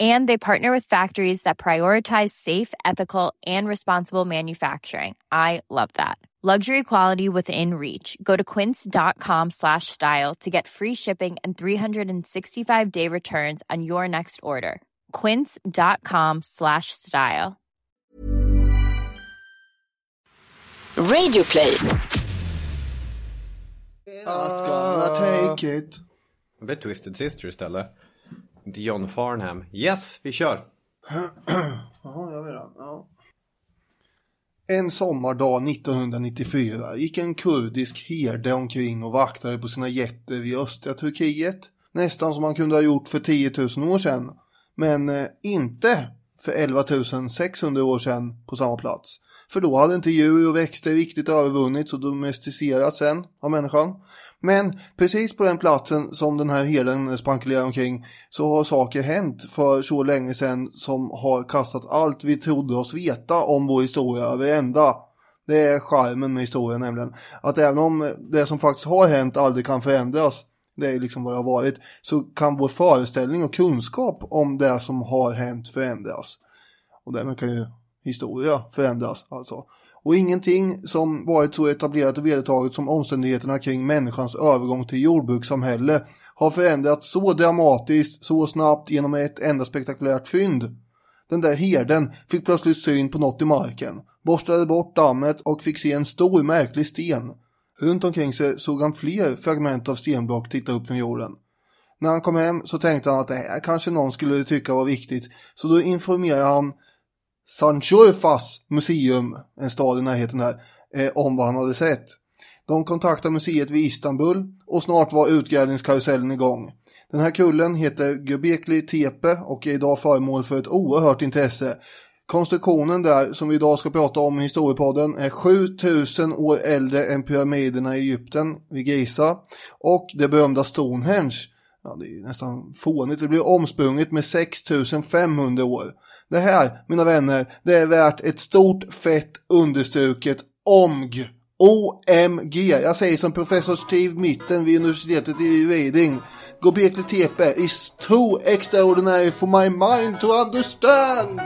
And they partner with factories that prioritize safe, ethical, and responsible manufacturing. I love that. Luxury quality within reach. Go to quince.com slash style to get free shipping and 365 day returns on your next order. Quince.com slash style. Radioplay. Not gonna take it. Det blir Twisted Sister istället. Dion Farnham. Yes, vi kör. Jaha, jag vi det. Ja. En sommardag 1994 gick en kurdisk herde omkring och vaktade på sina getter i östra Turkiet. Nästan som man kunde ha gjort för 10 000 år sedan. Men eh, inte för 11 600 år sedan på samma plats. För då hade inte djur och växter riktigt övervunnits och domesticerats än av människan. Men precis på den platsen som den här herden spankulerar omkring så har saker hänt för så länge sedan som har kastat allt vi trodde oss veta om vår historia över ända. Det är charmen med historien nämligen. Att även om det som faktiskt har hänt aldrig kan förändras, det är liksom vad det har varit, så kan vår föreställning och kunskap om det som har hänt förändras. Och därmed kan ju historia förändras alltså. Och ingenting som varit så etablerat och vedertaget som omständigheterna kring människans övergång till jordbrukssamhälle har förändrats så dramatiskt, så snabbt genom ett enda spektakulärt fynd. Den där herden fick plötsligt syn på något i marken, borstade bort dammet och fick se en stor märklig sten. Runt omkring sig såg han fler fragment av stenblock titta upp från jorden. När han kom hem så tänkte han att det här kanske någon skulle tycka var viktigt, så då informerade han Sanchurfas museum, en stad i närheten där, eh, om vad han hade sett. De kontaktade museet vid Istanbul och snart var utgrävningskarusellen igång. Den här kullen heter Göbekli Tepe och är idag föremål för ett oerhört intresse. Konstruktionen där, som vi idag ska prata om i historiepodden, är 7000 år äldre än pyramiderna i Egypten vid Giza och det berömda Stonehenge. Ja, det är nästan fånigt. Det blir omsprunget med 6500 år. Det här, mina vänner, det är värt ett stort fett understruket OMG. OMG. Jag säger som professor Steve Mitten vid universitetet i Reading. Göbekli Tepe is too extraordinary for my mind to understand.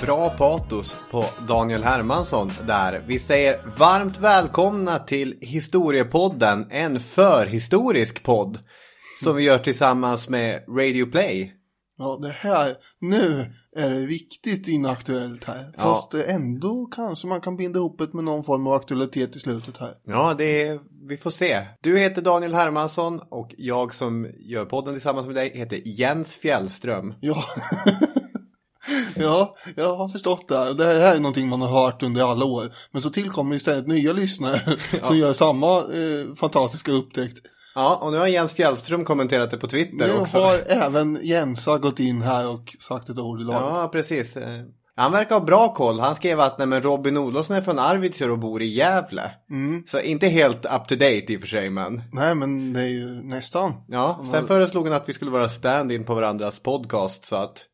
Bra patos på Daniel Hermansson där. Vi säger varmt välkomna till Historiepodden, en förhistorisk podd. Som vi gör tillsammans med Radio Play. Ja, det här, nu är det riktigt inaktuellt här. Ja. Fast ändå kanske man kan binda ihop det med någon form av aktualitet i slutet här. Ja, det är, vi får se. Du heter Daniel Hermansson och jag som gör podden tillsammans med dig heter Jens Fjällström. Ja. ja, jag har förstått det här. Det här är någonting man har hört under alla år. Men så tillkommer istället nya lyssnare som gör samma eh, fantastiska upptäckt. Ja, och nu har Jens Fjällström kommenterat det på Twitter Nu också. har även Jensa gått in här och sagt ett ord i laget. Ja, precis. Eh, Han verkar ha bra koll. Han skrev att nej, Robin Olofsson är från Arvidsjaur och bor i Gävle. Så inte helt up to date i och för sig men. Nej, men det är ju nästan. Ja, sen föreslog han att vi skulle vara stand-in på varandras podcast så att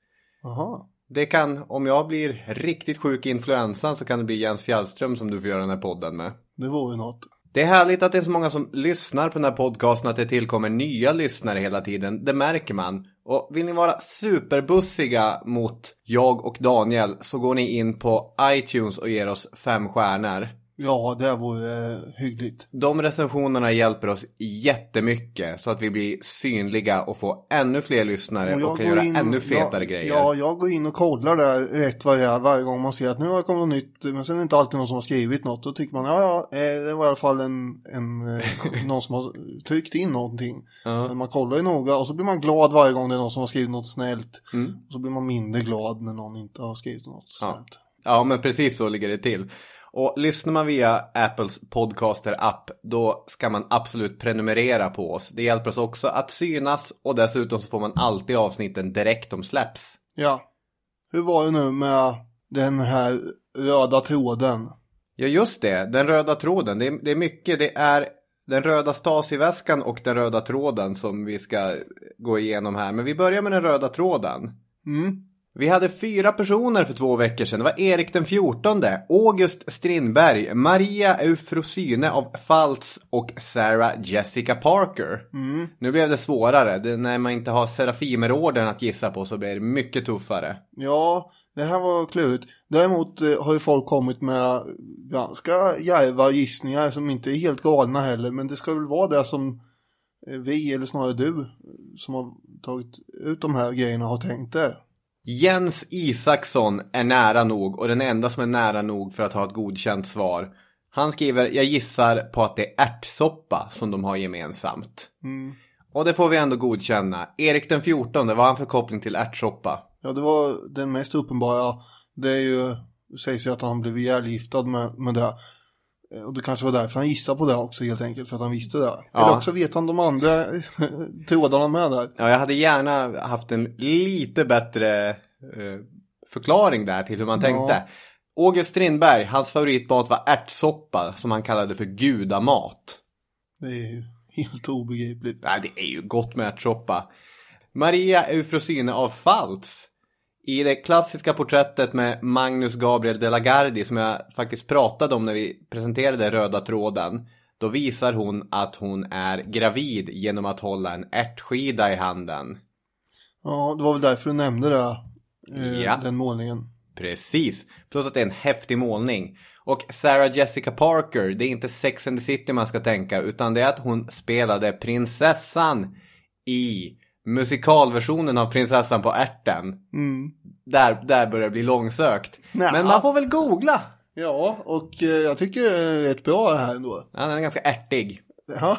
Jaha. Det kan, om jag blir riktigt sjuk i influensan så kan det bli Jens Fjällström som du får göra den här podden med. Det vore något. Det är härligt att det är så många som lyssnar på den här podcasten, att det tillkommer nya lyssnare hela tiden. Det märker man. Och vill ni vara superbussiga mot jag och Daniel så går ni in på iTunes och ger oss fem stjärnor. Ja, det vore eh, hyggligt. De recensionerna hjälper oss jättemycket så att vi blir synliga och får ännu fler lyssnare och, jag kan göra in- ännu fetare ja, grejer. Ja, jag går in och kollar där rätt vad det är varje gång man ser att nu har det kommit något nytt. Men sen är det inte alltid någon som har skrivit något. Då tycker man, ja, ja, eh, det var i alla fall en, en, eh, någon som har tryckt in någonting. Men man kollar ju noga och så blir man glad varje gång det är någon som har skrivit något snällt. Och så blir man mindre glad när någon inte har skrivit något snällt. Ja, men precis så ligger det till. Och lyssnar man via Apples podcaster-app då ska man absolut prenumerera på oss. Det hjälper oss också att synas och dessutom så får man alltid avsnitten direkt de släpps. Ja. Hur var det nu med den här röda tråden? Ja, just det. Den röda tråden. Det är, det är mycket. Det är den röda Stasi-väskan och den röda tråden som vi ska gå igenom här. Men vi börjar med den röda tråden. Mm. Vi hade fyra personer för två veckor sedan. Det var Erik den 14, August Strindberg, Maria Eufrosyne av Faltz och Sarah Jessica Parker. Nu blev det svårare. Det, när man inte har Serafimerorden att gissa på så blir det mycket tuffare. Ja, det här var klurigt. Däremot eh, har ju folk kommit med ganska djärva gissningar som inte är helt galna heller. Men det ska väl vara det som eh, vi, eller snarare du, som har tagit ut de här grejerna har tänkt det. Jens Isaksson är nära nog och den enda som är nära nog för att ha ett godkänt svar. Han skriver, jag gissar på att det är ärtsoppa som de har gemensamt. Och det får vi ändå godkänna. Erik den 14, vad har han för koppling till ärtsoppa? Ja, det var den mest uppenbara. Det är ju, det sägs ju att han blev ihjälgiftad med, med det. Eh, Och det kanske var därför han gissade på det också helt enkelt, för att han visste det. Eller också vet han de andra trådarna med där. Ja, jag hade gärna haft en lite bättre eh, förklaring där till hur man tänkte. August Strindberg, hans favoritmat var ärtsoppa som han kallade för gudamat. Det är ju helt obegripligt. Nej, det är ju gott med ärtsoppa. Maria Eufrosyne av Faltz. I det klassiska porträttet med Magnus Gabriel de la Gardie som jag faktiskt pratade om när vi presenterade Röda tråden. Då visar hon att hon är gravid genom att hålla en ärtskida i handen. Ja, det var väl därför du nämnde det. Eh, Ja. Den målningen. Precis, plus att det är en häftig målning. Och Sarah Jessica Parker, det är inte Sex and the City man ska tänka, utan det är att hon spelade prinsessan i musikalversionen av prinsessan på ärten. Där, där börjar det bli långsökt. Nja. Men man får väl googla. Ja, och eh, jag tycker det är rätt bra det här ändå. Ja, den är ganska ärtig. Ja,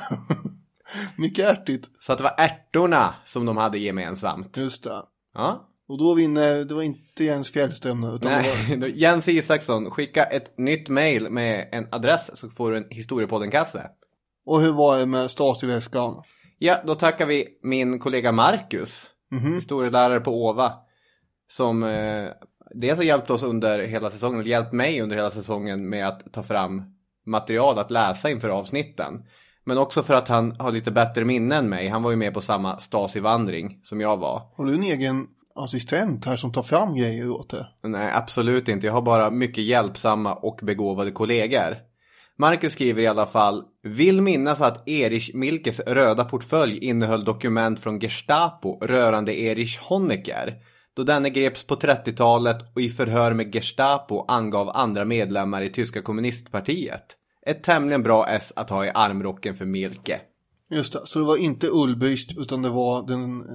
mycket ärtigt. Så att det var ärtorna som de hade gemensamt. Just det. Ja. Och då vinner, det var inte Jens Fjällström nu, utan var... Nej, då- Jens Isaksson, skicka ett nytt mail med en adress så får du en historiepodden-kasse. Och hur var det med Stasi-väskan? Ja, då tackar vi min kollega Marcus, historielärare på OVA, som eh, dels har hjälpt oss under hela säsongen, eller hjälpt mig under hela säsongen med att ta fram material att läsa inför avsnitten. Men också för att han har lite bättre minne än mig. Han var ju med på samma Stasi-vandring som jag var. Har du en egen assistent här som tar fram grejer åt dig? Nej, absolut inte. Jag har bara mycket hjälpsamma och begåvade kollegor. Marcus skriver i alla fall, vill minnas att Erich Milkes röda portfölj innehöll dokument från Gestapo rörande Erich Honecker. Då denne greps på 30-talet och i förhör med Gestapo angav andra medlemmar i tyska kommunistpartiet. Ett tämligen bra S att ha i armrocken för Milke. Just det, så det var inte Ulbricht utan det var den eh,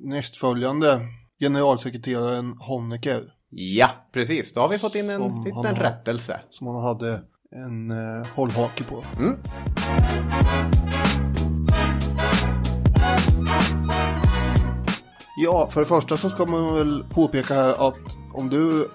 nästföljande generalsekreteraren Honecker Ja, precis. Då har vi fått in en Som liten rättelse. som han hade en eh, hållhake på. Ja, för det första så ska man väl påpeka här att om du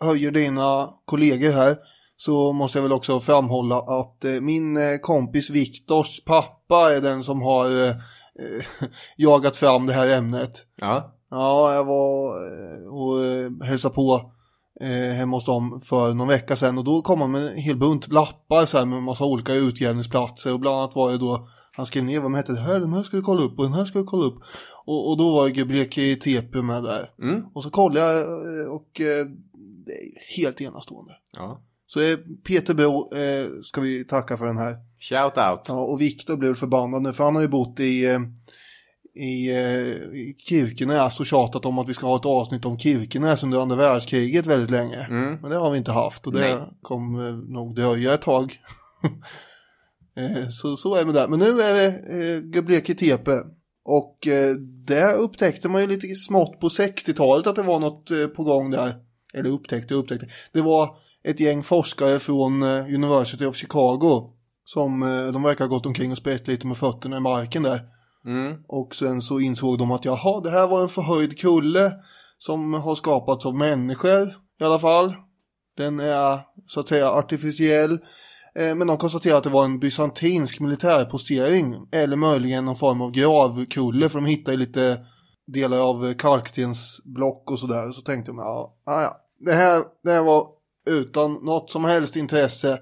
höjer dina kollegor här så måste jag väl också framhålla att eh, min eh, kompis Viktors pappa är den som har eh, eh, jagat fram det här ämnet. Ja. Ja, jag var eh, och eh, hälsade på eh, hemma hos dem för någon vecka sedan och då kom han med en hel bunt lappar så här, med en massa olika utgrävningsplatser och bland annat var det då han skrev ner vad de hette, det här, den här ska du kolla upp och den här ska du kolla upp. Och, och då var Göbleki TP med där. Mm. Och så kollade jag eh, och eh, det är helt enastående. Ja. Så eh, Peter Bro eh, ska vi tacka för den här. Shout out. Ja, och Viktor blev förbannad nu för han har ju bott i, eh, i, eh, Kirkenäs och tjatat om att vi ska ha ett avsnitt om Kirkenäs under andra världskriget väldigt länge. Mm. Men det har vi inte haft och det Nej. kommer nog dröja ett tag. Eh, så, så är det med det. Men nu är det eh, Göbleki Tepe. Och eh, där upptäckte man ju lite smått på 60-talet att det var något eh, på gång där. Eller upptäckte och upptäckte. Det var ett gäng forskare från eh, University of Chicago. Som eh, de verkar ha gått omkring och spett lite med fötterna i marken där. Mm. Och sen så insåg de att jaha, det här var en förhöjd kulle som har skapats av människor i alla fall. Den är så att säga artificiell. Eh, men de konstaterade att det var en bysantinsk militärpostering. Eller möjligen någon form av gravkulle för de hittade lite delar av kalkstensblock och sådär. Så tänkte de, ja, ja, ja, det här, det här var utan något som helst intresse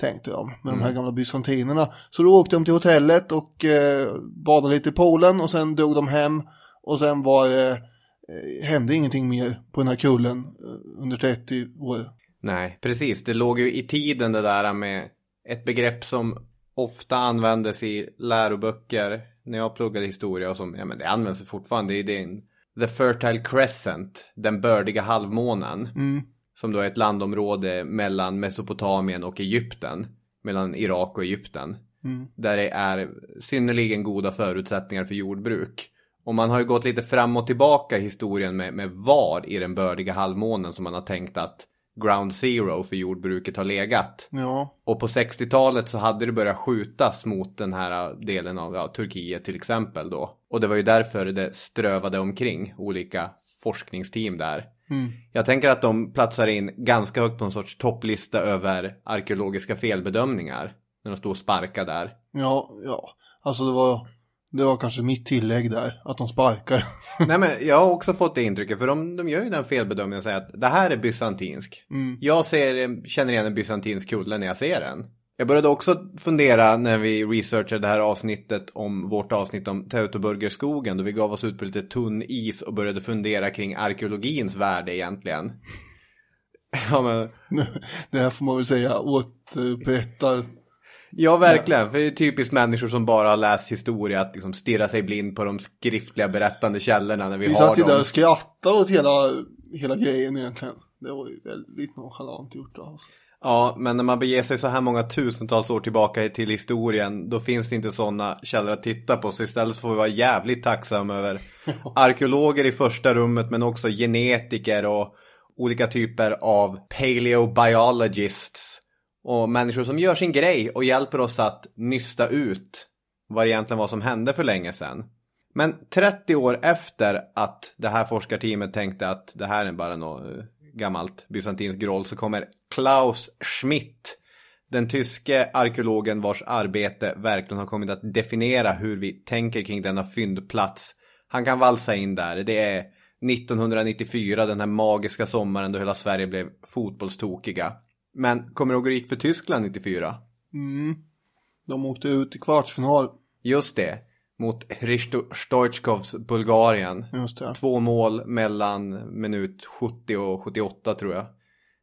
tänkte de med de här gamla bysantinerna. Så då åkte de till hotellet och eh, badade lite i poolen och sen drog de hem och sen var det, eh, hände ingenting mer på den här kullen eh, under 30 år. Nej, precis. Det låg ju i tiden det där med ett begrepp som ofta användes i läroböcker när jag pluggade historia och som, ja men det används fortfarande i din The Fertile Crescent, den bördiga halvmånen. Som då är ett landområde mellan Mesopotamien och Egypten. Mellan Irak och Egypten. Där det är synnerligen goda förutsättningar för jordbruk. Och man har ju gått lite fram och tillbaka i historien med, med var i den bördiga halvmånen som man har tänkt att ground zero för jordbruket har legat. Ja, Och på 60-talet så hade det börjat skjutas mot den här delen av ja, Turkiet till exempel då. Och det var ju därför det strövade omkring olika forskningsteam där. Jag tänker att de platsar in ganska högt på en sorts topplista över arkeologiska felbedömningar. När de stod och sparkade där. ja, ja. Alltså det var, det var kanske mitt tillägg där, att de sparkar. Nej men jag har också fått det intrycket för de, de gör ju den felbedömningen och säger att det här är bysantinsk. Jag ser, känner igen en bysantinsk kulle när jag ser den. Jag började också fundera när vi researchade det här avsnittet om vårt avsnitt om Teutoburgerskogen då vi gav oss ut på lite tunn is och började fundera kring arkeologins värde egentligen. Ja men, det här får man väl säga återupprättar. ja verkligen, för det är typiskt människor som bara har läst historia att liksom stirra sig blind på de skriftliga berättande källorna när vi, Vi har satt ju dem. där och skrattade åt hela, hela grejen egentligen. Det var ju väldigt nonchalant gjort alltså. Ja, men när man beger sig så här många tusentals år tillbaka till historien, då finns det inte sådana källor att titta på. Så istället så får vi vara jävligt tacksamma över arkeologer i första rummet, men också genetiker och olika typer av paleobiologists. Och människor som gör sin grej och hjälper oss att nysta ut vad egentligen var som hände för länge sedan. Men 30 år efter att det här forskarteamet tänkte att det här är bara något eh, gammalt bysantinskt groll så kommer Klaus Schmidt, den tyske arkeologen vars arbete verkligen har kommit att definiera hur vi tänker kring denna fyndplats. Han kan valsa in där. Det är 1994, den här magiska sommaren då hela Sverige blev fotbollstokiga. Men kommer du ihåg hur det gick för Tyskland 94? De åkte ut i kvartsfinal. Just det. Mot Hristo Stoichkovs Bulgarien. Just det. Två mål mellan minut 70 och 78 tror jag.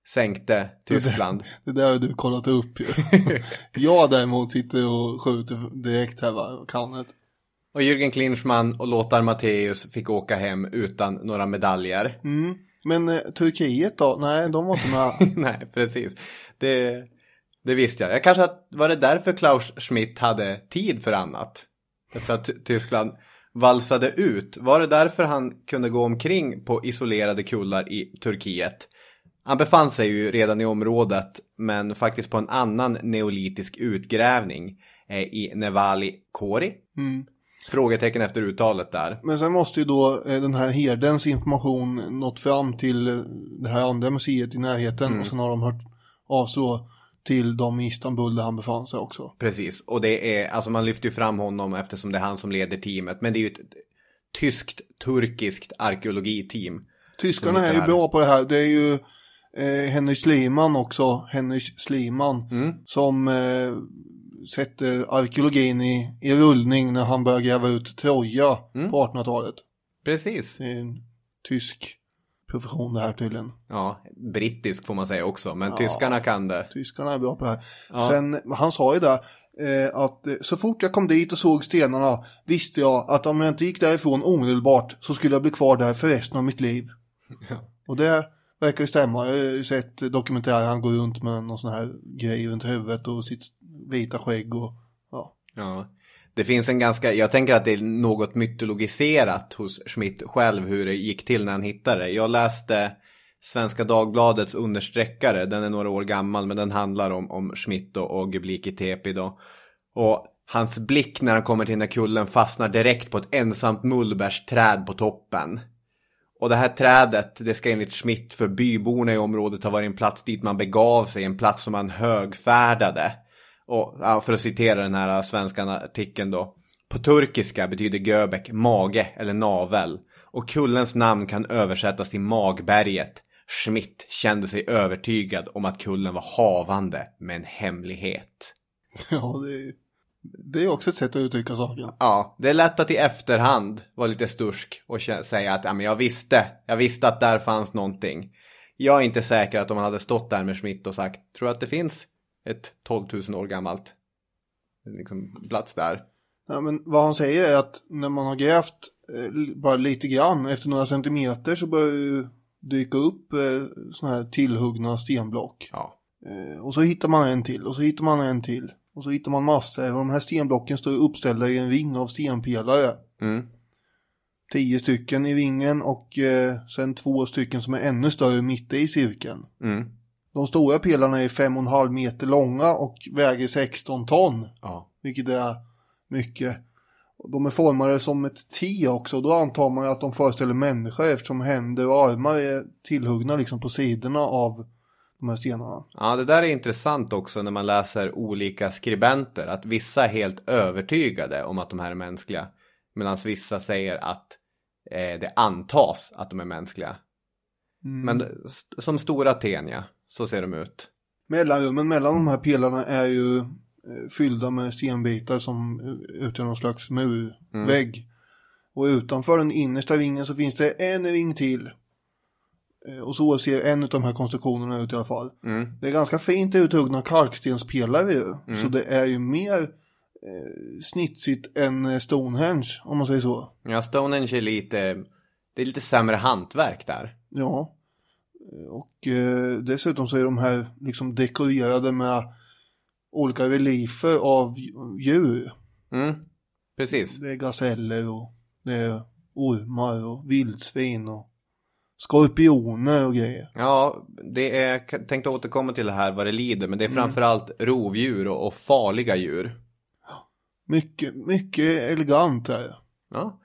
Sänkte Tyskland. Det där har du kollat upp ju. jag däremot sitter och skjuter direkt här va, kannet. Och Jürgen Klinsmann och Lothar Matthäus fick åka hem utan några medaljer. Men eh, Turkiet då? Nej, de var inte med. Nej, precis. Det, det visste jag. jag. Kanske att, var det därför Klaus Schmidt hade tid för annat? Därför att Ty- Tyskland valsade ut. Var det därför han kunde gå omkring på isolerade kullar i Turkiet? Han befann sig ju redan i området, men faktiskt på en annan neolitisk utgrävning eh, i Nevali Kori. Frågetecken efter uttalet där. Men sen måste ju då eh, den här herdens information nått fram till eh, det här andra museet i närheten. Och sen har de hört av då till de i Istanbul där han befann sig också. Precis, och det är, alltså man lyfter ju fram honom eftersom det är han som leder teamet. Men det är ju ett tyskt, turkiskt arkeologiteam. Tyskarna är ju bra på det här. Det är ju eh, Henry Sliman också, Henry Sliman, Mm. som eh, sätter arkeologin i, i rullning när han börjar gräva ut Troja Mm. på 1800-talet. Precis. Det är en tysk profession det här tydligen. Ja, brittisk får man säga också, men tyskarna kan det. Tyskarna är bra på det här. Ja. Sen, han sa ju där eh, att eh, så fort jag kom dit och såg stenarna visste jag att om jag inte gick därifrån omedelbart så skulle jag bli kvar där för resten av mitt liv. Och det verkar ju stämma. Jag har ju sett dokumentärer han går runt med någon sån här grej runt huvudet och sitt vita skägg och ja. Ja. Det finns en ganska, jag tänker att det är något mytologiserat hos Schmidt själv hur det gick till när han hittade det. Jag läste Svenska Dagbladets understreckare, den är några år gammal men den handlar om, om Schmidt och, och Gebliki Tepi då. Och hans blick när han kommer till den här kullen fastnar direkt på ett ensamt mullbärsträd på toppen. Och det här trädet, det ska enligt Schmidt för byborna i området ha varit en plats dit man begav sig, en plats som man högfärdade. Och för att citera den här svenska artikeln då. På turkiska betyder Göbek mage eller navel. Och kullens namn kan översättas till magberget. Schmidt kände sig övertygad om att kullen var havande med en hemlighet. Ja, det är, det är också ett sätt att uttrycka saken. Ja, det är lätt att i efterhand vara lite stursk och säga att ja, men jag visste, jag visste att där fanns någonting. Jag är inte säker att om man hade stått där med Schmidt och sagt, tror att det finns ett 12 000 år gammalt liksom, plats där? Ja, men vad han säger är att när man har grävt eh, bara lite grann, efter några centimeter så börjar det ju dyka upp eh, sådana här tillhuggna stenblock. Ja. Eh, och så hittar man en till och så hittar man en till. Och så hittar man massor och de här stenblocken står uppställda i en ring av stenpelare. Mm. Tio stycken i ringen och eh, sen två stycken som är ännu större mitt i cirkeln. Mm. De stora pelarna är 5,5 meter långa och väger 16 ton. Ja. Vilket är mycket. De är formade som ett T också. Då antar man ju att de föreställer människor eftersom händer och armar är tillhuggna liksom på sidorna av de här stenarna. ja, det där är intressant också när man läser olika skribenter. Att vissa är helt övertygade om att de här är mänskliga. Medan vissa säger att eh, det antas att de är mänskliga. Men st- som stora Tenia, så ser de ut. Mellanrummen mellan de här pelarna är ju eh, fyllda med stenbitar som utgör någon slags murvägg. Och utanför den innersta ringen så finns det en ring till. Eh, Och så ser en av de här konstruktionerna ut i alla fall. Mm. Det är ganska fint uthuggna kalkstenspelare ju. Så det är ju mer eh, snitsigt än eh, Stonehenge om man säger så. Ja, Stonehenge är lite, det är lite sämre hantverk där. Ja. Och eh, dessutom så är de här liksom dekorerade med olika reliefer av djur. Mm. Precis. Det är gaseller och det är ormar och vildsvin och skorpioner och grejer. Ja, det är, tänkte återkomma till det här vad det lider, men det är framförallt rovdjur och, och farliga djur. Mycket, mycket elegant är det. Ja,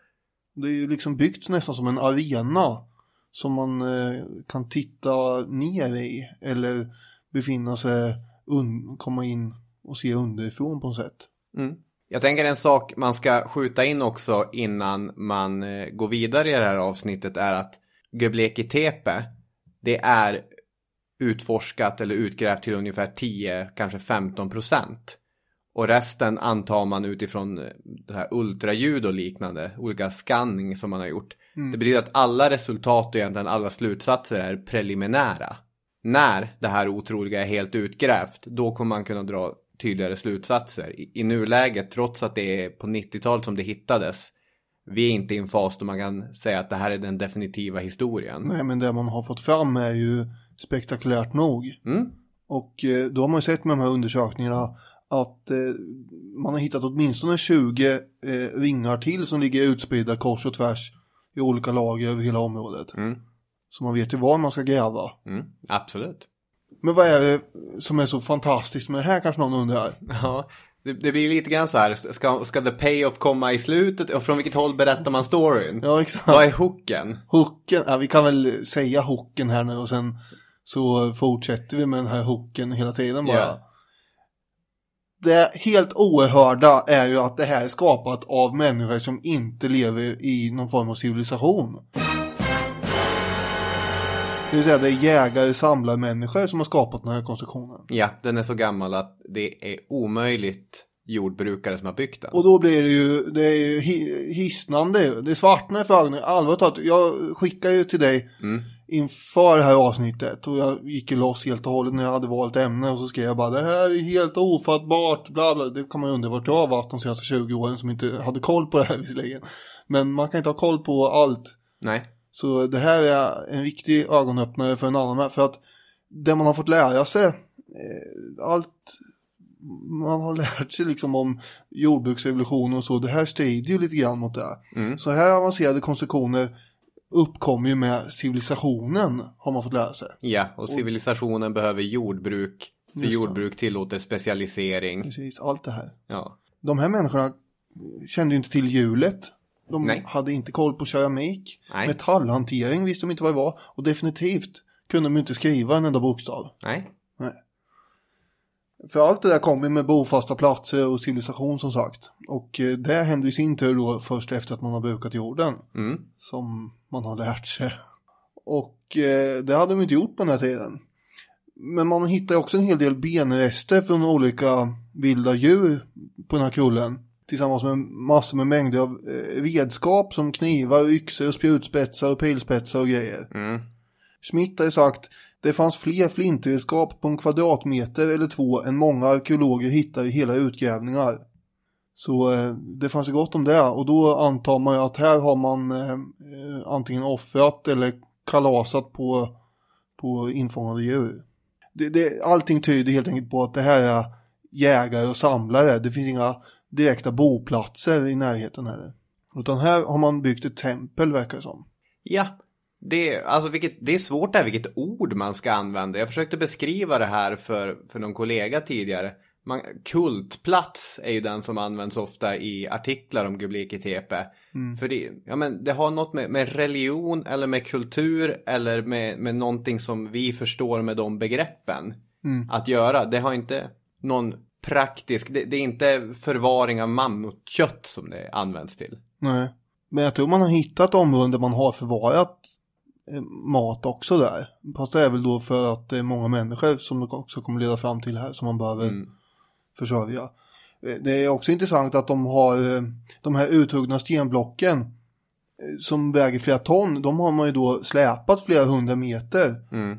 Det är ju liksom byggt nästan som en arena som man eh, kan titta ner i eller befinna sig, komma in och se underifrån på något sätt. Mm. Jag tänker en sak man ska skjuta in också innan man eh, går vidare i det här avsnittet är att Göbleki Tepe, det är utforskat eller utgrävt till ungefär 10, kanske 15 procent. Och resten antar man utifrån det här ultraljud och liknande, olika scanning som man har gjort. Det betyder att alla resultat och egentligen alla slutsatser är preliminära. När det här otroliga är helt utgrävt, då kommer man kunna dra tydligare slutsatser. I, i nuläget, trots att det är på 90-talet som det hittades, vi är inte i en fas då man kan säga att det här är den definitiva historien. Nej men det man har fått fram är ju spektakulärt nog. Mm. Och eh, då har man ju sett med de här undersökningarna att eh, man har hittat åtminstone 20 eh, ringar till som ligger utspridda kors och tvärs i olika lager över hela området. Mm. Så man vet ju var man ska gräva. Mm. Absolut. Men vad är det som är så fantastiskt med det här kanske någon undrar? Ja, det, det blir lite grann så här, ska, ska the payoff komma i slutet och från vilket håll berättar man storyn? Ja exakt. Vad är hooken? Hooken, ja, vi kan väl säga hooken här nu och sen så fortsätter vi med den här hooken hela tiden bara. Ja. Det helt oerhörda är ju att det här är skapat av människor som inte lever i någon form av civilisation. Det vill säga det är jägare, samlarmänniskor som har skapat den här konstruktionen. Ja, den är så gammal att det är omöjligt jordbrukare som har byggt den. Och då blir det ju, det är ju hi- hisnande. Det svartnar för ögonen. Allvarligt talat, jag skickar ju till dig inför det här avsnittet. Och jag gick ju loss helt och hållet när jag hade valt ämne. Och så skrev jag bara, det här är helt ofattbart. Bla bla. Det kan man ju undra vart jag har varit de senaste 20 åren som inte hade koll på det här visserligen. Men man kan inte ha koll på allt. Nej. Så det här är en viktig ögonöppnare för en annan med. För att det man har fått lära sig, eh, allt man har lärt sig liksom om jordbruksrevolutionen och så, det här strider ju lite grann mot det. Mm. Så här avancerade konstruktioner uppkommer ju med civilisationen, har man fått lära sig. Ja, och civilisationen behöver jordbruk. För jordbruk tillåter specialisering. Precis, allt det här. Ja. De här människorna kände ju inte till hjulet. De Nej. hade inte koll på keramik. Nej. Metallhantering visste de inte vad det var. Och definitivt kunde de inte skriva en enda bokstav. Nej. Nej. För allt det där kommer med bofasta platser och civilisation som sagt. Och eh, det händer i sin tur då först efter att man har brukat jorden. Mm. Som man har lärt sig. Och eh, det hade de inte gjort på den här tiden. Men man hittar också en hel del benrester från olika vilda djur på den här kullen. Tillsammans med massor med mängder av eh, redskap som knivar, yxor, och spjutspetsar och pilspetsar och grejer. Mm. Schmidt har ju sagt det fanns fler flintredskap på en kvadratmeter eller två än många arkeologer hittar i hela utgrävningar. Så eh, det fanns ju gott om det och då antar man ju att här har man eh, antingen offrat eller kalasat på, på infångade djur. Det, det, allting tyder helt enkelt på att det här är jägare och samlare. Det finns inga direkta boplatser i närheten här. Utan här har man byggt ett tempel verkar det som. Ja, det, alltså vilket, det är svårt där vilket ord man ska använda. Jag försökte beskriva det här för, för någon kollega tidigare. Man, kultplats är ju den som används ofta i artiklar om Göbekli Tepe. För det, ja, men det har något med, med religion eller med kultur eller med, med någonting som vi förstår med de begreppen att göra. Det har inte någon praktisk, det, det är inte förvaring av mammutkött som det används till. Nej. Men jag tror man har hittat områden där man har förvarat eh, mat också där. Fast det är väl då för att det är många människor som det också kommer leda fram till här som man behöver försörja. Eh, Det är också intressant att de har eh, de här uthuggna stenblocken som väger flera ton. De har man ju då släpat flera hundra meter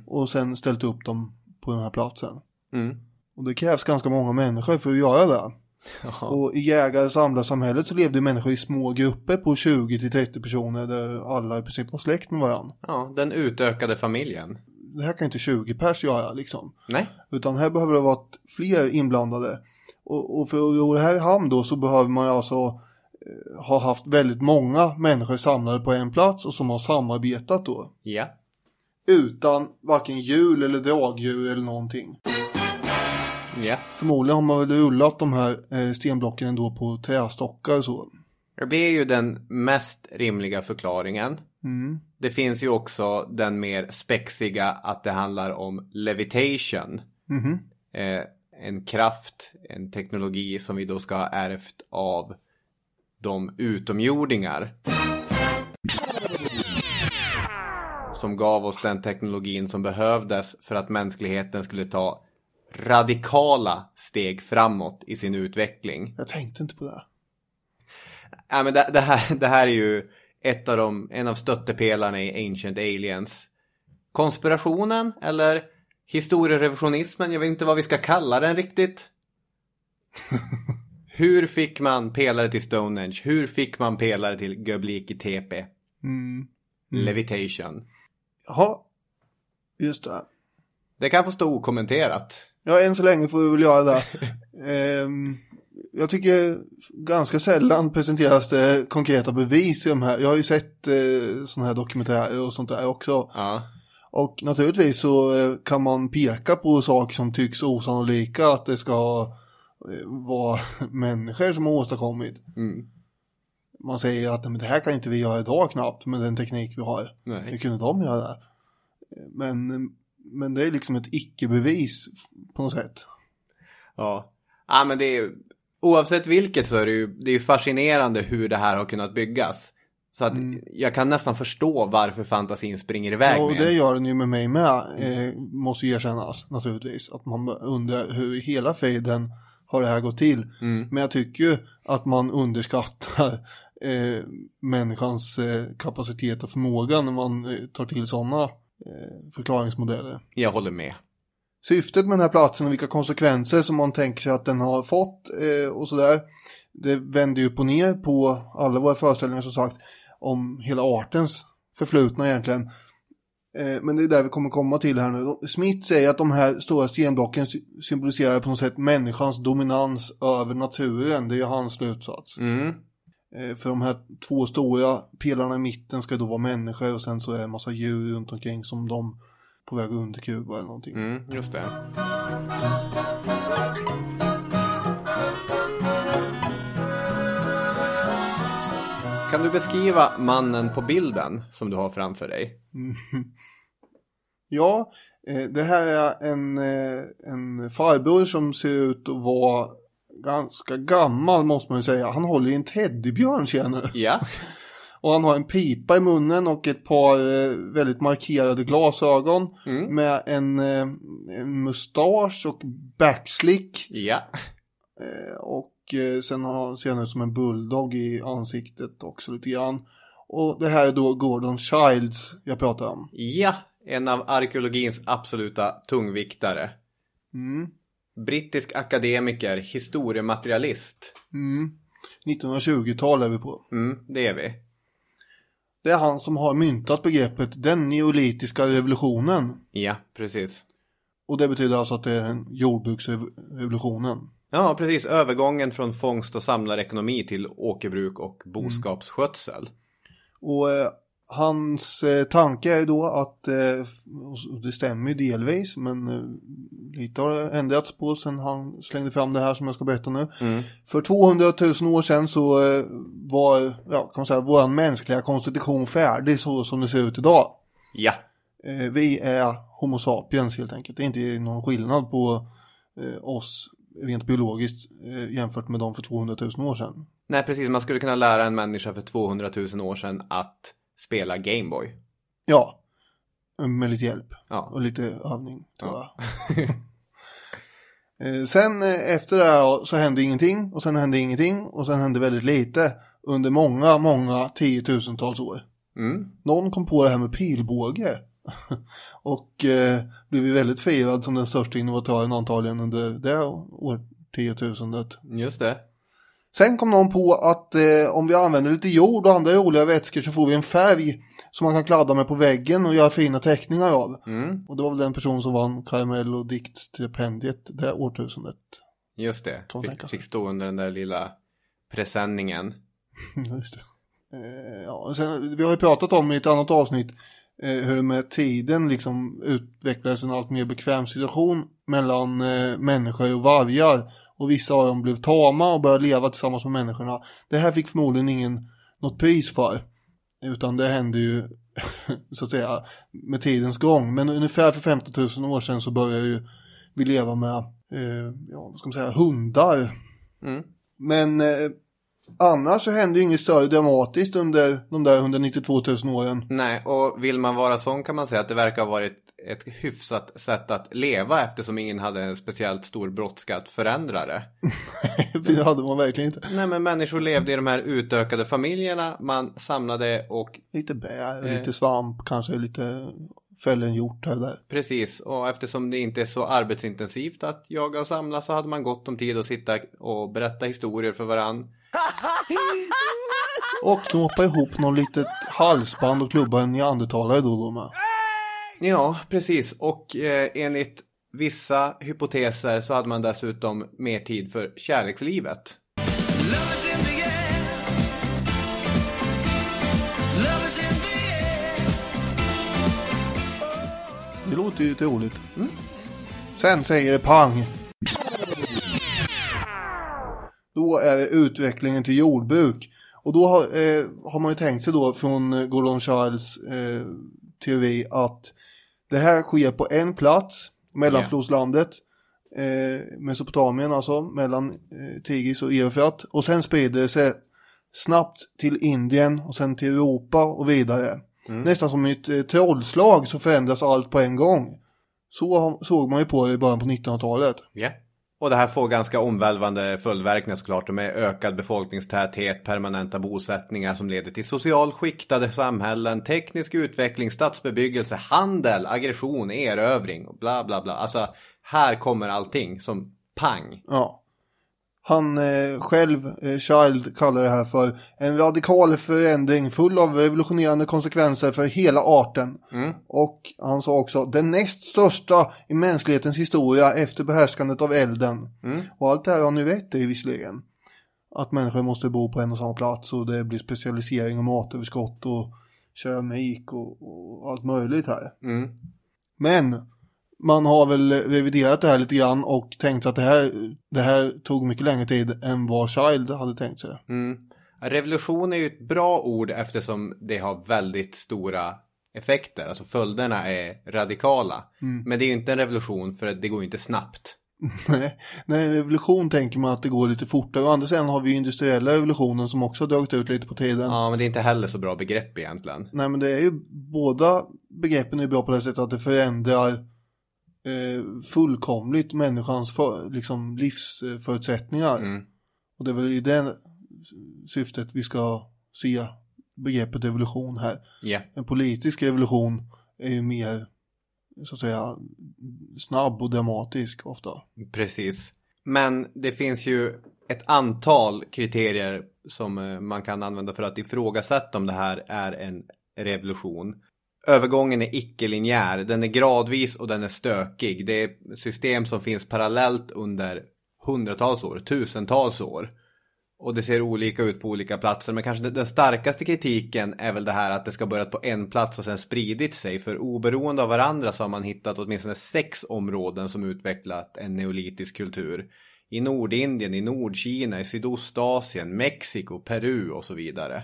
och sen ställt upp dem på den här platsen. Mm. Och det krävs ganska många människor för att göra det. Och i jägare samlarsamhället så levde människor i små grupper på 20-30 personer där alla i princip var släkt med varandra. Ja, den utökade familjen. Det här kan inte 20 pers göra liksom. Nej. Utan här behöver det vara fler inblandade. Och, och för att göra det här i hamn då så behöver man alltså eh, ha haft väldigt många människor samlade på en plats och som har samarbetat då. Ja. Utan varken hjul eller dragdjur eller någonting. Ja. Förmodligen har man väl rullat de här eh, stenblocken ändå på trästockar och så. Det är ju den mest rimliga förklaringen. Det finns ju också den mer spexiga att det handlar om levitation. Eh, en kraft, en teknologi som vi då ska ha ärvt av de utomjordingar. Som gav oss den teknologin som behövdes för att mänskligheten skulle ta radikala steg framåt i sin utveckling. Jag tänkte inte på det. Ja, men det, det, här, det här är ju ett av de, en av stöttepelarna i Ancient Aliens. Konspirationen eller historierevisionismen, jag vet inte vad vi ska kalla den riktigt. Hur fick man pelare till Stonehenge? Hur fick man pelare till Göbekli Tepe? Levitation. Jaha, just det. Det kan få stå okommenterat. Ja, än så länge får vi väl göra det. Ehm, jag tycker ganska sällan presenteras det konkreta bevis i de här. Jag har ju sett eh, sådana här dokumentärer och sånt där också. Ja. Och naturligtvis så eh, kan man peka på saker som tycks osannolika att det ska eh, vara människor som har åstadkommit. Mm. Man säger att "Nej, men det här kan inte vi göra idag knappt med den teknik vi har. Nej. Hur kunde de göra det? Men, men det är liksom ett icke-bevis på något sätt. Ja. ja, men det är oavsett vilket så är det ju, det är fascinerande hur det här har kunnat byggas. Så att jag kan nästan förstå varför fantasin springer iväg Ja, och med det gör den ju med mig med, eh, måste ju erkännas naturligtvis. Att man undrar hur hela fejden har det här gått till. Mm. Men jag tycker ju att man underskattar eh, människans eh, kapacitet och förmåga när man eh, tar till sådana förklaringsmodeller. Jag håller med. Syftet med den här platsen och vilka konsekvenser som man tänker sig att den har fått eh, och sådär. Det vänder ju upp och ner på alla våra föreställningar som sagt om hela artens förflutna egentligen. Eh, men det är där vi kommer komma till här nu. Smith säger att de här stora stenblocken sy- symboliserar på något sätt människans dominans över naturen. Det är ju hans slutsats. Mm. Eh, för de här två stora pelarna i mitten ska då vara människor och sen så är det en massa djur runt omkring som de på väg att underkuva eller någonting. Mm, just det. Kan du beskriva mannen på bilden som du har framför dig? Ja, eh, det här är en, eh, en farbror som ser ut att vara ganska gammal måste man ju säga. Han håller i en teddybjörn känner Ja. Och han har en pipa i munnen och ett par eh, väldigt markerade glasögon. Mm. Med en, eh, en mustasch och backslick. Ja. Eh, och eh, sen har, ser han ut som en bulldog i ansiktet också lite grann. Och det här är då Gordon Childs jag pratar om. Ja. En av arkeologins absoluta tungviktare. Mm. Brittisk akademiker, historiematerialist. Mm. 1920-tal är vi på. Mm, det är vi. Det är han som har myntat begreppet den neolitiska revolutionen. Ja, precis. Och det betyder alltså att det är en jordbruksrevolutionen. Ja, precis. Övergången från fångst och samlarekonomi till åkerbruk och boskapsskötsel. Och eh, hans eh, tanke är ju då att, eh, det stämmer ju delvis, men eh, lite har ändrats på sen han slängde fram det här som jag ska berätta nu. För 200 000 år sedan så eh, var, ja, kan man säga, våran mänskliga konstitution färdig så som det ser ut idag. Ja. Eh, vi är Homo sapiens helt enkelt. Det är inte någon skillnad på eh, oss rent biologiskt jämfört med dem för 200 000 år sedan. Nej, precis. Man skulle kunna lära en människa för 200 000 år sedan att spela Gameboy. Ja, med lite hjälp Ja. och lite övning tror Ja. jag. Eh, sen eh, efter det här så hände ingenting och sen hände ingenting och sen hände väldigt lite under många, många tiotusentals år. Mm. Någon kom på det här med pilbåge och eh, blev väldigt firad som den största innovatören antagligen under det årtiotusendet. Just det. Sen kom någon på att eh, om vi använder lite jord och andra roliga vätskor så får vi en färg som man kan kladda med på väggen och göra fina teckningar av. Mm. Och det var väl den person som vann Karamell och diktstipendiet det årtusendet. Just det. Fick, fick stå under den där lilla presenningen. Just det. Eh, ja, sen, vi har ju pratat om i ett annat avsnitt eh, hur det med tiden liksom utvecklades en allt mer bekväm situation mellan eh, människor och vargar. Och vissa av dem blev tama och började leva tillsammans med människorna. Det här fick förmodligen ingen något pris för. Utan det hände ju så att säga med tidens gång. Men ungefär för 50 000 år sedan så började ju vi leva med, eh, ja vad ska man säga, hundar. Mm. Men eh, annars så hände ju inget större dramatiskt under de där 192 000 åren. Nej, och vill man vara sån kan man säga att det verkar ha varit ett hyfsat sätt att leva eftersom ingen hade en speciellt stor brådska att förändra det. Det hade man verkligen inte. Nej, men människor levde i de här utökade familjerna. Man samlade och Lite bär, Eh. lite svamp, kanske lite fällen hjort här där. precis. Och eftersom det inte är så arbetsintensivt att jaga och samla så hade man gott om tid att sitta och berätta historier för varann. Och knåpa ihop någon litet halsband och klubba en neandertalare då och då med. Ja, precis. Och eh, enligt vissa hypoteser så hade man dessutom mer tid för kärlekslivet. Det låter ju roligt. Mm. Sen säger det pang. Då är det utvecklingen till jordbruk. Och då har, eh, har man ju tänkt sig då från Gordon Charles eh, teori att det här sker på en plats, mellanflodslandet, eh, Mesopotamien alltså, mellan eh, Tigris och Eufrat. Och sen sprider det sig snabbt till Indien och sen till Europa och vidare. Nästan som ett eh, trollslag så förändras allt på en gång. Så såg man ju på det i början på 1900-talet. Ja. Och det här får ganska omvälvande följdverkningar såklart. Med ökad befolkningstäthet, permanenta bosättningar som leder till socialt skiktade samhällen, teknisk utveckling, stadsbebyggelse, handel, aggression, erövring och bla bla bla. Alltså här kommer allting som pang. Ja. Han eh, själv, eh, Child, kallar det här för en radikal förändring full av revolutionerande konsekvenser för hela arten. Och han sa också den näst största i mänsklighetens historia efter behärskandet av elden. Och allt det här har han ju rätt i visserligen. Att människor måste bo på en och samma plats och det blir specialisering och matöverskott och keramik och, och allt möjligt här. Mm. Men man har väl reviderat det här lite grann och tänkt att det här, det här tog mycket längre tid än vad Child hade tänkt sig. Mm. Revolution är ju ett bra ord eftersom det har väldigt stora effekter. Alltså följderna är radikala. Men det är ju inte en revolution för det går ju inte snabbt. Nej, Nej, revolution tänker man att det går lite fortare. Å andra sidan har vi ju industriella revolutionen som också har dragit ut lite på tiden. Ja, men det är inte heller så bra begrepp egentligen. Nej, men det är ju båda begreppen är bra på det sättet att det förändrar fullkomligt människans för, liksom, livsförutsättningar. Mm. Och det är väl i det syftet vi ska se begreppet revolution här. Ja. En politisk revolution är ju mer, så att säga, snabb och dramatisk ofta. Precis. Men det finns ju ett antal kriterier som eh, man kan använda för att ifrågasätta om det här är en revolution. Övergången är icke-linjär, den är gradvis och den är stökig. Det är system som finns parallellt under hundratals år, tusentals år. Och det ser olika ut på olika platser. Men kanske den starkaste kritiken är väl det här att det ska börjat på en plats och sen spridit sig. För oberoende av varandra så har man hittat åtminstone sex områden som utvecklat en neolitisk kultur. I Nordindien, i Nordkina, i Sydostasien, Mexiko, Peru och så vidare.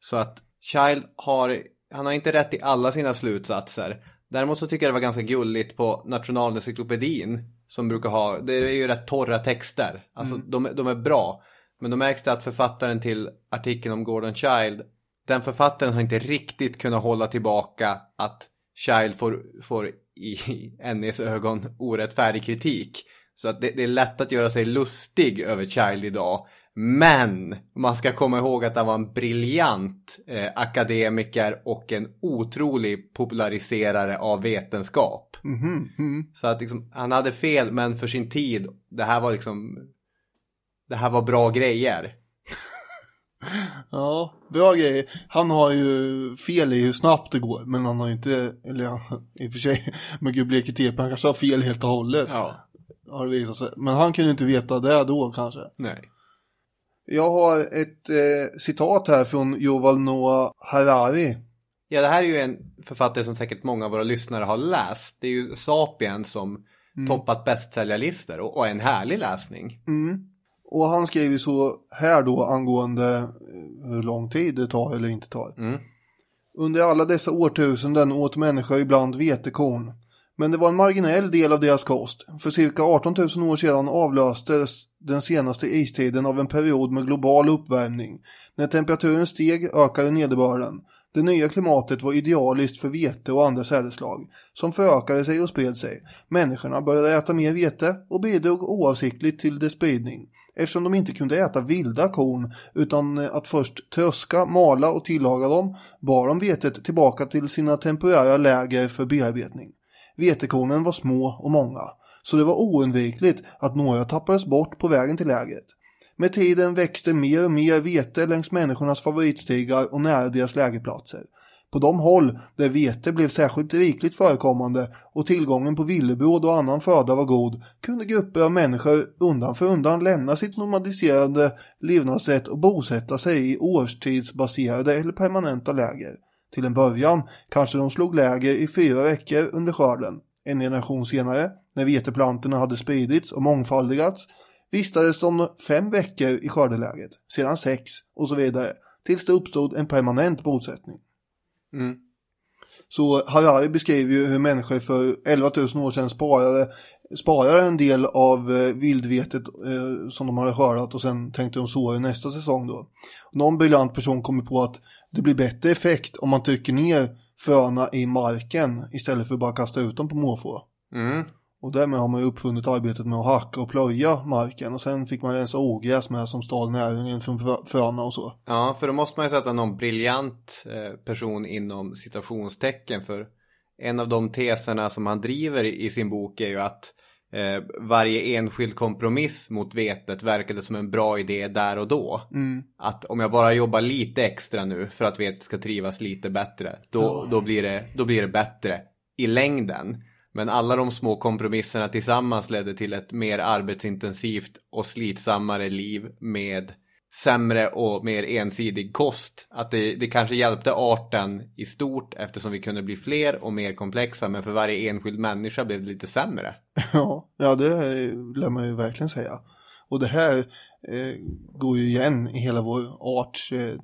Så att Child har, han har inte rätt i alla sina slutsatser. Däremot så tycker jag det var ganska gulligt på Nationalencyklopedin. Som brukar ha, det är ju rätt torra texter. Alltså de, de är bra. Men då märks det att författaren till artikeln om Gordon Child, den författaren har inte riktigt kunnat hålla tillbaka att Child får, får i NEs ögon orättfärdig kritik. Så att det, det är lätt att göra sig lustig över Child idag. Men man ska komma ihåg att han var en briljant eh, akademiker och en otrolig populariserare av vetenskap. Så att liksom, han hade fel men för sin tid, det här var liksom det här var bra grejer. Ja, bra grejer. Han har ju fel i hur snabbt det går, men han har ju inte, eller ja, i och för sig, med Göbleke Tepe, han kanske har fel helt och hållet. Ja. Har det visat sig. Men han kunde inte veta det då kanske. Nej. Jag har ett eh, citat här från Yuval Noah Harari. Ja, det här är ju en författare som säkert många av våra lyssnare har läst. Det är ju Sapiens som toppat bästsäljarlistor och, och en härlig läsning. Och han skriver så här då angående eh, hur lång tid det tar eller inte tar. Under alla dessa årtusenden åt människor ibland vetekorn. Men det var en marginell del av deras kost. För cirka 18 000 år sedan avlöstes den senaste istiden av en period med global uppvärmning. När temperaturen steg ökade nederbörden. Det nya klimatet var idealiskt för vete och andra sädesslag, som förökade sig och spred sig. Människorna började äta mer vete och bidrog oavsiktligt till dess spridning, eftersom de inte kunde äta vilda korn utan att först tröska, mala och tillaga dem, bar de vetet tillbaka till sina temporära läger för bearbetning. Vetekornen var små och många, så det var oundvikligt att några tappades bort på vägen till lägret. Med tiden växte mer och mer vete längs människornas favoritstigar och nära deras lägerplatser. På de håll där vete blev särskilt rikligt förekommande och tillgången på villebråd och annan föda var god kunde grupper av människor undan för undan lämna sitt normaliserade levnadssätt och bosätta sig i årstidsbaserade eller permanenta läger. Till en början kanske de slog läger i fyra veckor under skörden. En generation senare, när veteplantorna hade spridits och mångfaldigats, vistades de fem veckor i skördeläget, sedan sex och så vidare, tills det uppstod en permanent bosättning. Så Harari beskriver ju hur människor för 11 000 år sedan sparade sparar en del av eh, vildvetet eh, som de hade skördat och sen tänkte de så i nästa säsong då. Någon briljant person kommer på att det blir bättre effekt om man trycker ner fröna i marken istället för att bara kasta ut dem på måfå. Mm. Och därmed har man ju uppfunnit arbetet med att hacka och plöja marken och sen fick man rensa ogräs med som stal näringen från frö- fröna och så. Ja, för då måste man ju sätta någon briljant eh, person inom citationstecken för en av de teserna som han driver i sin bok är ju att eh, varje enskild kompromiss mot vetet verkade som en bra idé där och då. Att om jag bara jobbar lite extra nu för att vetet ska trivas lite bättre, då, då, blir, det, då blir det bättre i längden. Men alla de små kompromisserna tillsammans ledde till ett mer arbetsintensivt och slitsammare liv med sämre och mer ensidig kost. Att det, det kanske hjälpte arten i stort eftersom vi kunde bli fler och mer komplexa men för varje enskild människa blev det lite sämre. Ja, ja det lär man ju verkligen säga. Och det här eh, går ju igen i hela vår arts eh,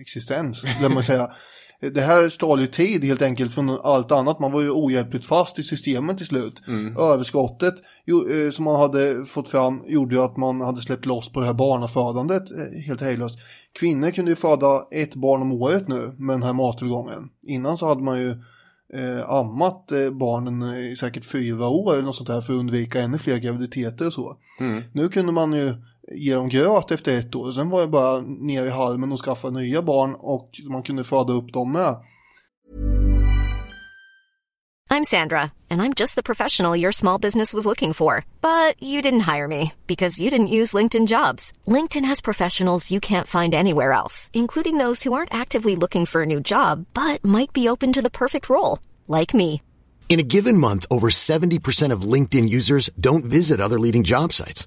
existens, lär man säga. Det här stal ju tid helt enkelt från allt annat. Man var ju ohjälpligt fast i systemet till slut. Överskottet jo, eh, som man hade fått fram gjorde ju att man hade släppt loss på det här barnafödandet eh, helt hejdlöst. Kvinnor kunde ju föda ett barn om året nu med den här mattillgången. Innan så hade man ju eh, ammat eh, barnen i säkert fyra år eller något sånt där för att undvika ännu fler graviditeter och så. Nu kunde man ju ge dem gröt efter ett år. Sen var det bara ner i halmen och skaffa nya barn och man kunde föda upp dem med. I'm Sandra, and I'm just the professional your small business was looking for. But you didn't hire me because you didn't use LinkedIn jobs. LinkedIn has professionals you can't find anywhere else, including those who aren't actively looking for a new job but might be open to the perfect role, like me. In a given month, over 70% of LinkedIn users don't visit other leading job sites.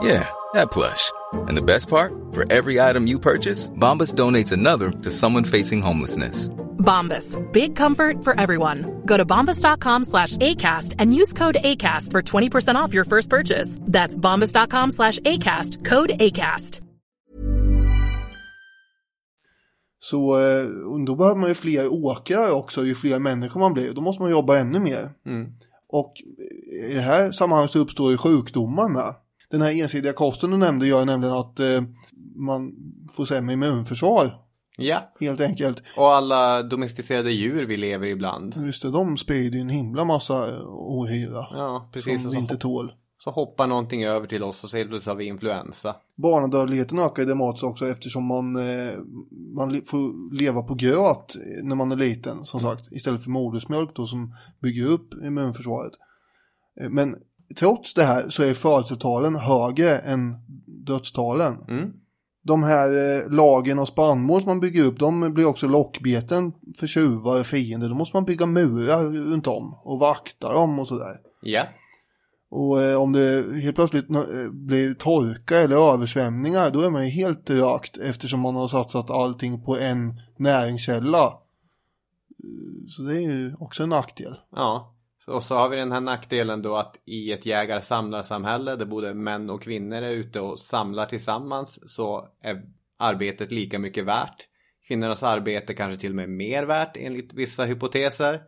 Yeah, that plush. And the best part? For every item you purchase, Bombas donates another to someone facing homelessness. Bombas. Big comfort for everyone. Go to bombas.com slash ACAST and use code ACAST for 20% off your first purchase. That's bombas.com slash ACAST. Code ACAST. Så eh, då behöver man ju fler åkrar också, ju fler människor man blir. Då måste man jobba ännu mer. Och i det här sammanhanget så uppstår ju sjukdomar med. Den här ensidiga kosten du nämnde gör nämligen att eh, man får sämre immunförsvar. Ja, Helt enkelt. och alla domesticerade djur vi lever ibland. Just det, de sprider ju en himla massa eh, ohyra. Ja, precis. Som vi inte tål. så hoppar någonting över till oss och så helt plötsligt har vi influensa. Barnadödligheten ökar ju dramatiskt också eftersom man, eh, man får leva på gröt eh, när man är liten som sagt. Istället för modersmjölk då som bygger upp immunförsvaret. Men trots det här så är födelsetalen högre än dödstalen. Mm. De här eh, lagen av spannmål som man bygger upp de blir också lockbeten för tjuvar och fiender. Då måste man bygga murar runt om och vakta dem och sådär. Ja. Och eh, om det helt plötsligt eh, blir torka eller översvämningar då är man ju helt rökt eftersom man har satsat allting på en näringskälla. Så det är ju också en nackdel. Ja, och så har vi den här nackdelen då att i ett jägar-samlarsamhälle där både män och kvinnor är ute och samlar tillsammans så är arbetet lika mycket värt. Kvinnornas arbete kanske till och med mer värt enligt vissa hypoteser.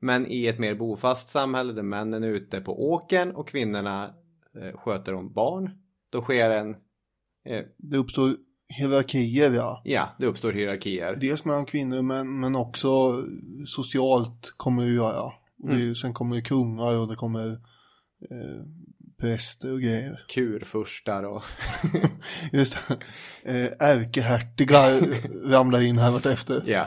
Men i ett mer bofast samhälle där männen är ute på åken och kvinnorna eh, sköter om barn. Då sker en, eh, Det uppstår hierarkier ja. ja, det uppstår hierarkier. Dels mellan kvinnor men, men också socialt kommer det att göra. Är, ju- sen kommer det kungar och det kommer eh, präster och grejer. Kurfurstar och... Just det. Eh, ärkehertigar ramlar in här vartefter. ja.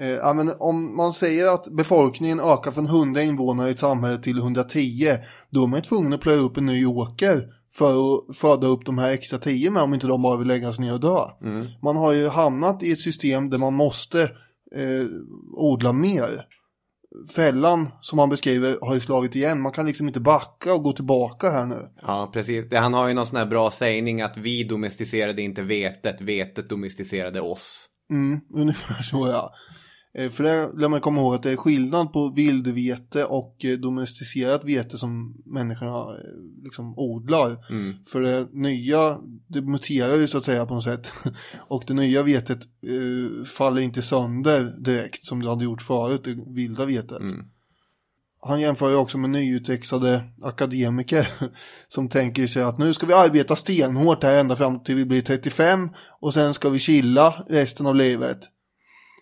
Eh, ja, men om man säger att befolkningen ökar från 100 invånare i ett samhälle till 110, då är man tvungen att plöja upp en ny åker för att föda upp de här extra 10 med om inte de bara vill läggas ner och dö. Man har ju hamnat i ett system där man måste eh, odla mer. Fällan som man beskriver har ju slagit igen. Man kan liksom inte backa och gå tillbaka här nu. Ja, precis. Han har ju någon sån här bra sägning att vi domesticerade inte vetet, vetet domesticerade oss. Mm, ungefär så ja. Eh, För det lär man komma ihåg att det är skillnad på vildvete och eh, domesticerat vete som människorna eh, liksom odlar. För det nya, det muterar ju så att säga på något sätt. Och det nya vetet eh, faller inte sönder direkt som det hade gjort förut, det vilda vetet. Han jämför ju också med nyutexade akademiker som tänker sig att nu ska vi arbeta stenhårt här ända fram till vi blir 35 och sen ska vi chilla resten av livet.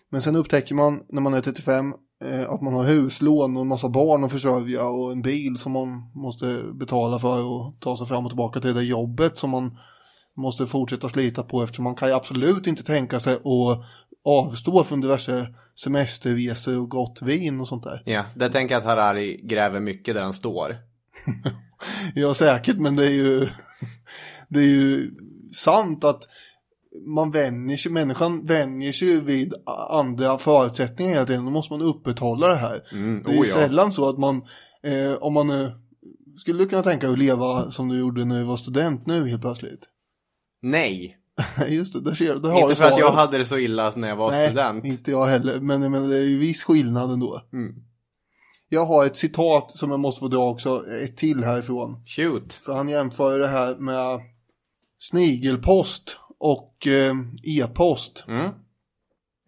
Men sen upptäcker man när man är 35 eh, att man har huslån och en massa barn att försörja och en bil som man måste betala för och ta sig fram och tillbaka till det jobbet som man måste fortsätta slita på eftersom man kan ju absolut inte tänka sig att avstå från diverse semesterresor och gott vin och sånt där. Ja, där tänker jag att Harari gräver mycket där han står. Ja, säkert, men det är ju, det är ju sant att man vänjer sig, människan vänjer sig vid andra förutsättningar hela tiden. Då måste man upprätthålla det här. det är oh ja. sällan så att man, eh, om man eh, skulle du kunna tänka dig att leva som du gjorde när du var student nu helt plötsligt? Nej, Just det, där ser du, där har inte för att jag hade det så illa när jag var Nej, student. inte jag heller, men, menar, det är ju viss skillnad ändå. Mm. Jag har ett citat som jag måste få dra också, ett till härifrån. Shoot. För han jämför det här med snigelpost och eh, e-post. Mm.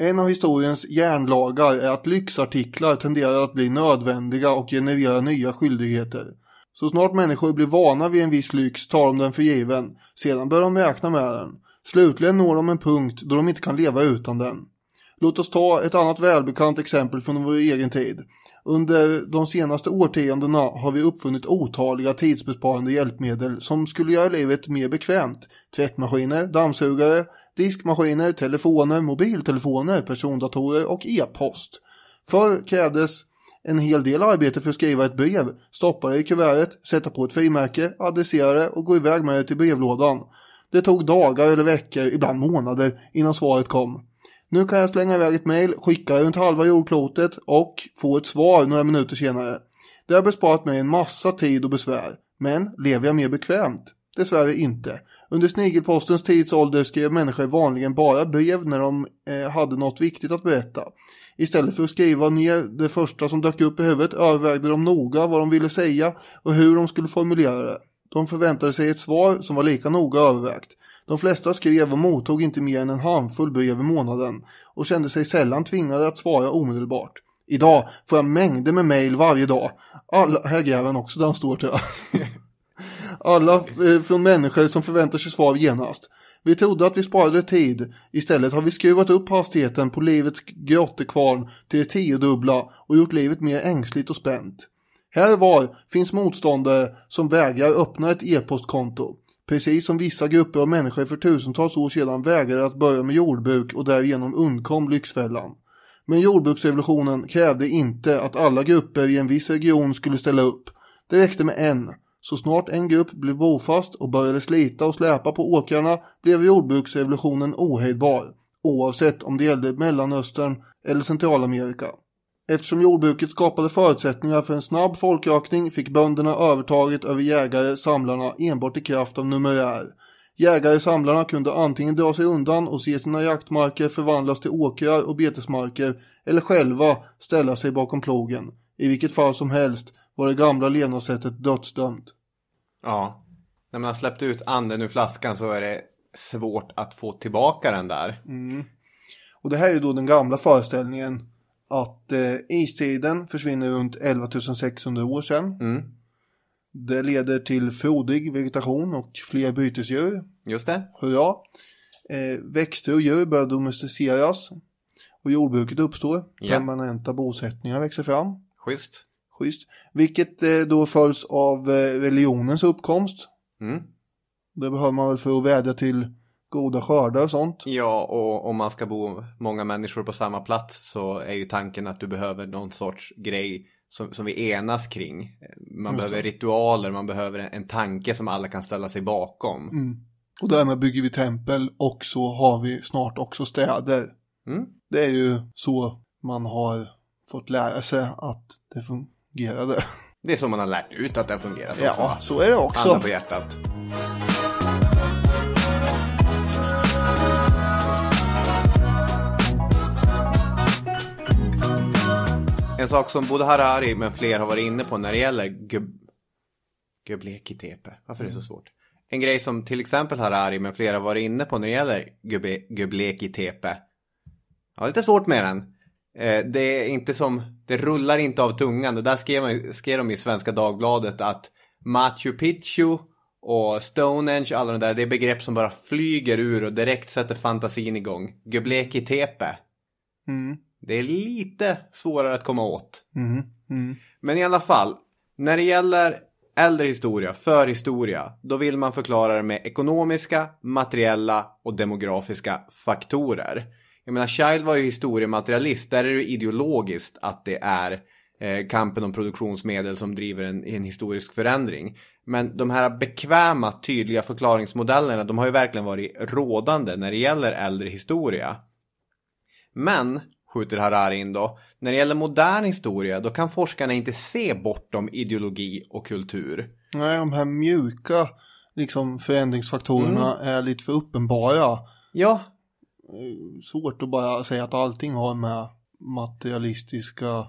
En av historiens järnlagar är att lyxartiklar tenderar att bli nödvändiga och generera nya skyldigheter. Så snart människor blir vana vid en viss lyx tar de den för given, sedan börjar de räkna med den. Slutligen når de en punkt då de inte kan leva utan den. Låt oss ta ett annat välbekant exempel från vår egen tid. Under de senaste årtiondena har vi uppfunnit otaliga tidsbesparande hjälpmedel som skulle göra livet mer bekvämt. Tvättmaskiner, dammsugare, diskmaskiner, telefoner, mobiltelefoner, persondatorer och e-post. Förr krävdes en hel del arbete för att skriva ett brev, stoppa det i kuvertet, sätta på ett frimärke, adressera det och gå iväg med det till brevlådan. Det tog dagar eller veckor, ibland månader, innan svaret kom. Nu kan jag slänga iväg ett mejl, skicka det runt halva jordklotet och få ett svar några minuter senare. Det har besparat mig en massa tid och besvär. Men lever jag mer bekvämt? Dessvärre inte. Under snigelpostens tidsålder skrev människor vanligen bara brev när de eh, hade något viktigt att berätta. Istället för att skriva ner det första som dök upp i huvudet övervägde de noga vad de ville säga och hur de skulle formulera det. De förväntade sig ett svar som var lika noga övervägt. De flesta skrev och mottog inte mer än en handfull brev i månaden och kände sig sällan tvingade att svara omedelbart. Idag får jag mängder med mejl varje dag. Alla, här gräver han också där han står tror jag. Alla eh, från människor som förväntar sig svar genast. Vi trodde att vi sparade tid. Istället har vi skruvat upp hastigheten på livets grottekvarn till det tiodubbla och gjort livet mer ängsligt och spänt. Här och var finns motståndare som vägrar öppna ett e-postkonto. Precis som vissa grupper av människor för tusentals år sedan vägrade att börja med jordbruk och därigenom undkom Lyxfällan. Men jordbruksrevolutionen krävde inte att alla grupper i en viss region skulle ställa upp. Det räckte med en. Så snart en grupp blev bofast och började slita och släpa på åkrarna blev jordbruksrevolutionen ohejdbar, oavsett om det gällde Mellanöstern eller Centralamerika. Eftersom jordbruket skapade förutsättningar för en snabb folkökning fick bönderna övertaget över jägare-samlarna enbart i kraft av numerär. Jägare-samlarna kunde antingen dra sig undan och se sina jaktmarker förvandlas till åkrar och betesmarker eller själva ställa sig bakom plogen. I vilket fall som helst var det gamla levnadssättet dödsdömt. Ja. När man har släppt ut anden ur flaskan så är det svårt att få tillbaka den där. Och det här är ju då den gamla föreställningen att eh, istiden försvinner runt 11 600 år sedan. Mm. Det leder till frodig vegetation och fler bytesdjur. Just det. Hurra! Eh, växter och djur börjar domesticeras och jordbruket uppstår. Ja. Permanenta bosättningar växer fram. Schysst. Schysst. Vilket eh, då följs av eh, religionens uppkomst. Mm. Det behöver man väl för att vädja till goda skördar och sånt. Ja, och om man ska bo många människor på samma plats så är ju tanken att du behöver någon sorts grej som, som vi enas kring. Man Just behöver det. ritualer, man behöver en, en tanke som alla kan ställa sig bakom. Mm. Och därmed bygger vi tempel och så har vi snart också städer. Mm. Det är ju så man har fått lära sig att det fungerade. Det är så man har lärt ut att det har fungerat också. Ja, så är det också. Handen på hjärtat. En sak som både Harari men fler har varit inne på när det gäller gub... Göbleki Tepe. Varför är det så svårt? En grej som till exempel Harari men flera har varit inne på när det gäller Gubbe- Göbleki Tepe. Jag har lite svårt med den. Eh, det är inte som, det rullar inte av tungan. Det där skrev, skrev de i Svenska Dagbladet att Machu Picchu och Stonehenge, alla de där, det är begrepp som bara flyger ur och direkt sätter fantasin igång. Göbleki Tepe. Mm. Det är lite svårare att komma åt. Mm. Mm. Men i alla fall, när det gäller äldre historia, förhistoria, då vill man förklara det med ekonomiska, materiella och demografiska faktorer. Jag menar, Child var ju historiematerialist, där är det ideologiskt att det är eh, kampen om produktionsmedel som driver en, en historisk förändring. Men de här bekväma, tydliga förklaringsmodellerna, de har ju verkligen varit rådande när det gäller äldre historia. Men, skjuter Harari in då, när det gäller modern historia då kan forskarna inte se bortom ideologi och kultur. Nej, de här mjuka liksom, förändringsfaktorerna är lite för uppenbara. Ja, Svårt att bara säga att allting har med materialistiska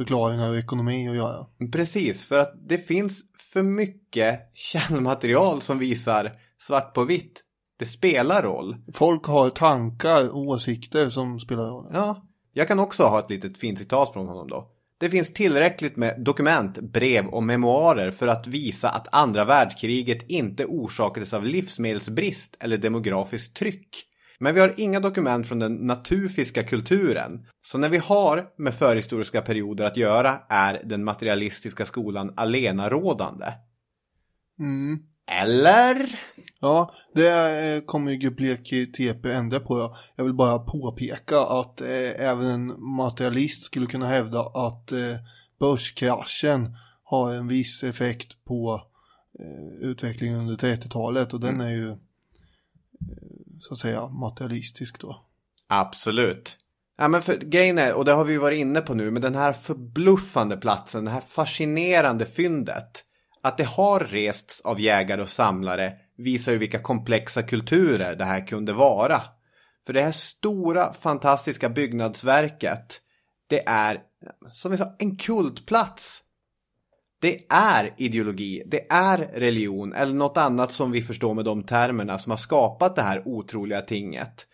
förklaringar och ekonomi att göra. precis, för att det finns för mycket källmaterial som visar svart på vitt. Det spelar roll. Folk har tankar och åsikter som spelar roll. Ja, jag kan också ha ett litet fint citat från honom då. Det finns tillräckligt med dokument, brev och memoarer för att visa att andra världskriget inte orsakades av livsmedelsbrist eller demografiskt tryck. Men vi har inga dokument från den natufiska kulturen. Så när vi har med förhistoriska perioder att göra är den materialistiska skolan alenarådande. Mm. Eller? Ja, det eh, kommer ju Göbleki TP ändra på. Då. Jag vill bara påpeka att eh, även en materialist skulle kunna hävda att eh, börskraschen har en viss effekt på eh, utvecklingen under 30-talet och den är ju så att säga materialistisk då. Absolut. Ja, men för, grejen är, och det har vi ju varit inne på nu, men den här förbluffande platsen, det här fascinerande fyndet. Att det har rests av jägare och samlare visar ju vilka komplexa kulturer det här kunde vara. För det här stora, fantastiska byggnadsverket, det är, som vi sa, en kultplats. Det är ideologi, det är religion eller något annat som vi förstår med de termerna som har skapat det här otroliga tinget.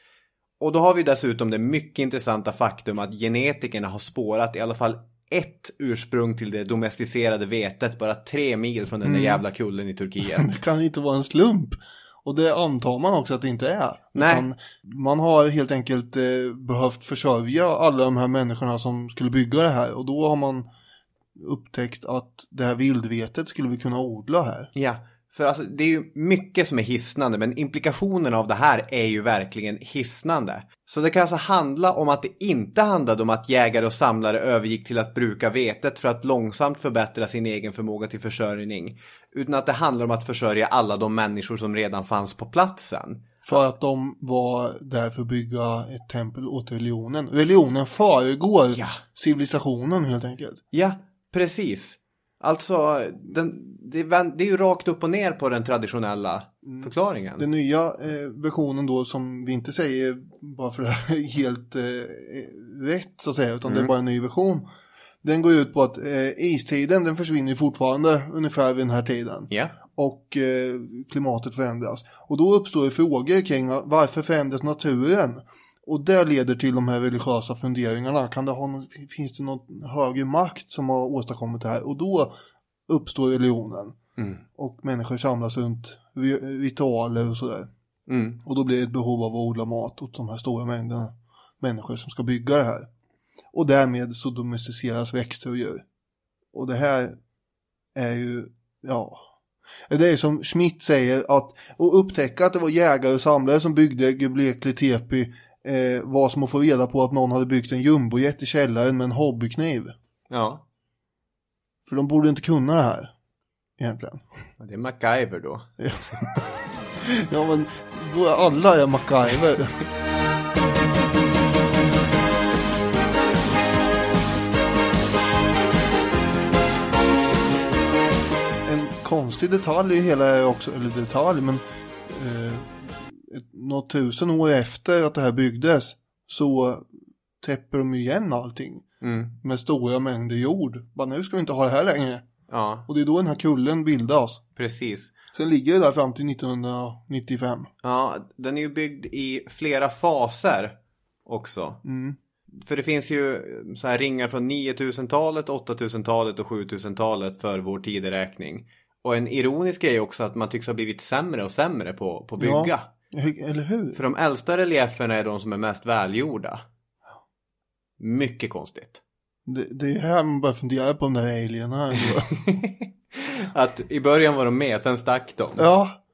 Och då har vi dessutom det mycket intressanta faktum att genetikerna har spårat i alla fall ett ursprung till det domesticerade vetet bara tre mil från den där jävla kullen i Turkiet. Det kan inte vara en slump. Och det antar man också att det inte är. Nej. Man har helt enkelt eh, behövt försörja alla de här människorna som skulle bygga det här. Och då har man upptäckt att det här vildvetet skulle vi kunna odla här. Ja, för alltså det är ju mycket som är hisnande men implikationerna av det här är ju verkligen hisnande. Så det kan alltså handla om att det inte handlade om att jägare och samlare övergick till att bruka vetet för att långsamt förbättra sin egen förmåga till försörjning. Utan att det handlar om att försörja alla de människor som redan fanns på platsen. För att de var där för att bygga ett tempel åt religionen. Religionen föregår Ja. civilisationen helt enkelt. Ja, precis. Alltså, den, det, är, det är ju rakt upp och ner på den traditionella förklaringen. Den nya eh, versionen då som vi inte säger bara för det här är helt eh, rätt så att säga utan det är bara en ny version. Den går ut på att eh, istiden den försvinner ju fortfarande ungefär vid den här tiden. Ja. Och eh, klimatet förändras. Och då uppstår det frågor kring varför förändras naturen? Och det leder till de här religiösa funderingarna. Kan det ha någon, finns det någon högre makt som har åstadkommit det här? Och då uppstår religionen. Mm. Och människor samlas runt ri- ritualer och sådär. Mm. Och då blir det ett behov av att odla mat åt de här stora mängderna människor som ska bygga det här. Och därmed så domesticeras växter och djur. Och det här är ju, ja. Det är som Schmidt säger att, och upptäcka att det var jägare och samlare som byggde Göblekli Tepi eh, var som att få reda på att någon hade byggt en jumbojet i källaren med en hobbykniv. Ja, För de borde inte kunna det här. Egentligen. det är MacGyver då. Ja men då är alla är MacGyver. En konstig detalj i hela är också, eller detalj men eh, något tusen år efter att det här byggdes så täpper de igen allting Mm. med stora mängder jord. Bara nu ska vi inte ha det här längre. Ja, Och det är då den här kullen bildas. precis. Sen ligger det där fram till 1995. Ja, den är ju byggd i flera faser också. Mm. För det finns ju så här ringar från 9000-talet, 8000-talet och 7000-talet för vår tideräkning. Och en ironisk grej också att man tycks ha blivit sämre och sämre på, på att bygga. Ja, eller hur? För de äldsta relieferna är de som är mest välgjorda. Mycket konstigt. Det, det är här man börjar fundera på de där alienerna. att i början var de med, sen stack de. ja.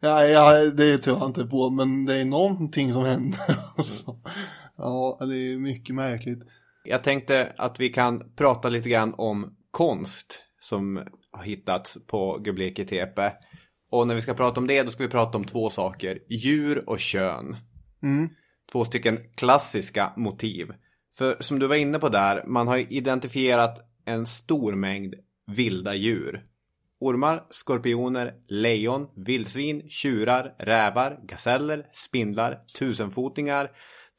ja, ja, det tror jag inte på, men det är någonting som händer. Alltså. Ja, det är mycket märkligt. Jag tänkte att vi kan prata lite grann om konst som har hittats på Göbleke Tepe. Och när vi ska prata om det då ska vi prata om två saker. Djur och kön. Mm. Två stycken klassiska motiv. För som du var inne på där, man har identifierat en stor mängd vilda djur. Ormar, skorpioner, lejon, vildsvin, tjurar, rävar, gaseller, spindlar, tusenfotingar,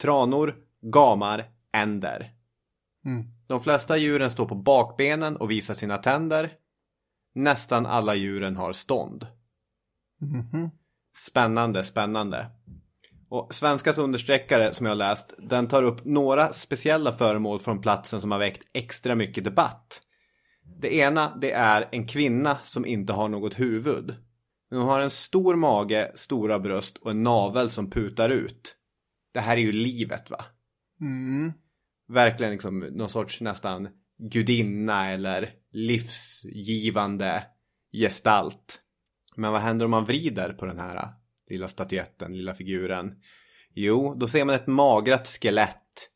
tranor, gamar, änder. Mm. De flesta djuren står på bakbenen och visar sina tänder. Nästan alla djuren har stånd. Mhm. Spännande, spännande. Och Svenskas understreckare som jag har läst, den tar upp några speciella föremål från platsen som har väckt extra mycket debatt. Det ena, det är en kvinna som inte har något huvud. Men hon har en stor mage, stora bröst och en navel som putar ut. Det här är ju livet va? Mm. verkligen liksom någon sorts nästan gudinna eller livsgivande gestalt. Men vad händer om man vrider på den här äh, lilla statyetten, lilla figuren? Jo, då ser man ett magrat skelett.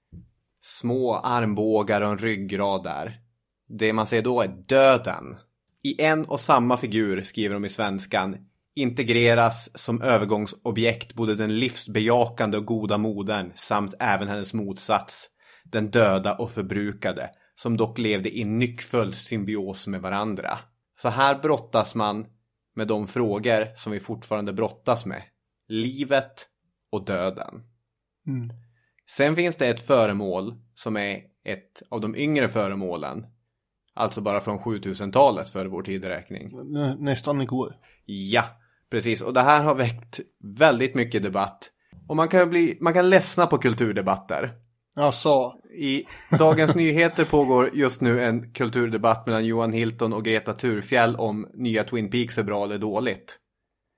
Små armbågar och en ryggrad där. Det man ser då är döden. I en och samma figur, skriver de i svenskan, integreras som övergångsobjekt både den livsbejakande och goda modern samt även hennes motsats, den döda och förbrukade, som dock levde i nyckfull symbios med varandra. Så här brottas man med de frågor som vi fortfarande brottas med. Livet och döden. Mm. Sen finns det ett föremål som är ett av de yngre föremålen. Alltså bara från 7000-talet före vår tideräkning. Nä, nästan igår. Ja, precis. Och det här har väckt väldigt mycket debatt. Och man kan bli, man kan ledsna på kulturdebatter. Sa. I Dagens Nyheter pågår just nu en kulturdebatt mellan Johan Hilton och Greta Thurfjell om nya Twin Peaks är bra eller dåligt.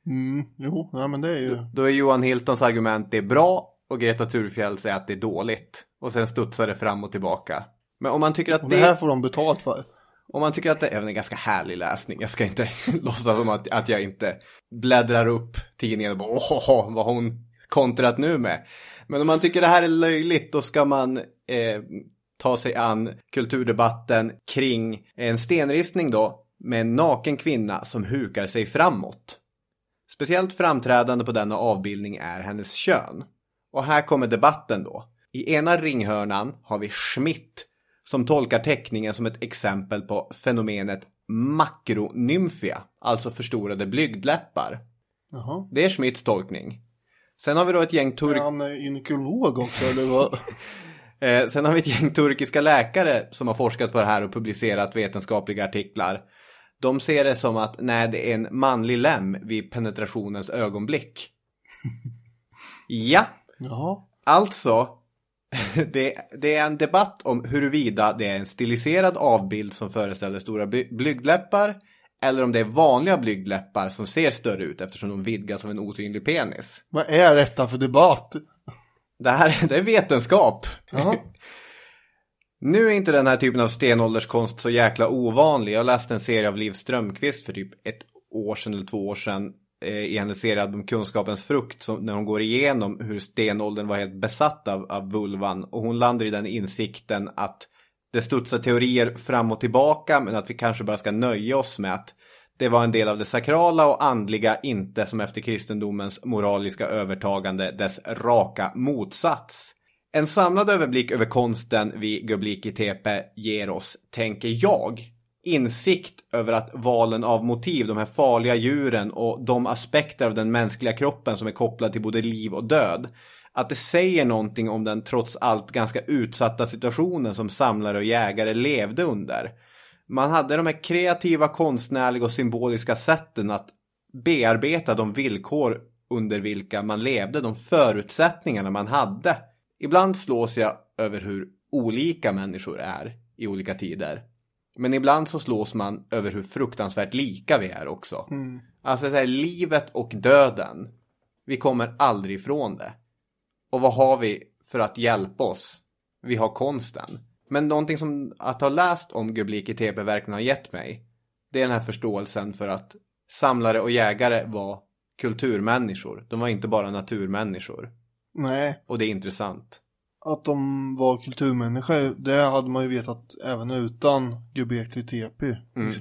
Mm. Jo, ja, men det är ju. Då är Johan Hiltons argument det är bra och Greta Thurfjell säger att det är dåligt. Och sen studsar det fram och tillbaka. Men om man tycker att Och det, det här får de betalt för. om man tycker att det är en ganska härlig läsning. Jag ska inte låtsas som att, att jag inte bläddrar upp tidningen och bara åh, vad har hon kontrat nu med. Men om man tycker det här är löjligt då ska man eh, ta sig an kulturdebatten kring en stenristning då med en naken kvinna som hukar sig framåt. Speciellt framträdande på denna avbildning är hennes kön. Och här kommer debatten då. I ena ringhörnan har vi Schmidt som tolkar teckningen som ett exempel på fenomenet makronymfia, alltså förstorade blygdläppar. Jaha. Det är Schmidts tolkning. Sen har vi då ett gäng Är turk... han eh, gynekolog också eller vad? Eh, sen har vi ett gäng turkiska läkare som har forskat på det här och publicerat vetenskapliga artiklar. De ser det som att nej, det är en manlig lem vid penetrationens ögonblick. ja, Jaha. alltså. Det, det är en debatt om huruvida det är en stiliserad avbild som föreställer stora bly- blygdläppar eller om det är vanliga blygdläppar som ser större ut eftersom de vidgas av en osynlig penis. Vad är detta för debatt? Det här det är vetenskap. Jaha. Nu är inte den här typen av stenålderskonst så jäkla ovanlig. Jag läste en serie av Liv Strömquist för typ ett år sedan eller två år sedan eh, i hennes serie om kunskapens frukt som, när hon går igenom hur stenåldern var helt besatt av, av vulvan och hon landar i den insikten att det studsar teorier fram och tillbaka men att vi kanske bara ska nöja oss med att det var en del av det sakrala och andliga, inte som efter kristendomens moraliska övertagande dess raka motsats. En samlad överblick över konsten vid Göbliki Tepe ger oss, tänker jag, insikt över att valen av motiv, de här farliga djuren och de aspekter av den mänskliga kroppen som är kopplade till både liv och död, att det säger någonting om den trots allt ganska utsatta situationen som samlare och jägare levde under. Man hade de här kreativa, konstnärliga och symboliska sätten att bearbeta de villkor under vilka man levde, de förutsättningarna man hade. Ibland slås jag över hur olika människor är i olika tider. Men ibland så slås man över hur fruktansvärt lika vi är också. Mm. Alltså så här, livet och döden. Vi kommer aldrig ifrån det. Och vad har vi för att hjälpa oss? Vi har konsten. Men någonting som att ha läst om Göbliki TP verkligen har gett mig. Det är den här förståelsen för att samlare och jägare var kulturmänniskor. De var inte bara naturmänniskor. Nej, Och det är intressant. att de var kulturmänniskor, det hade man ju vetat även utan Göbekli Tepe. Mm. Men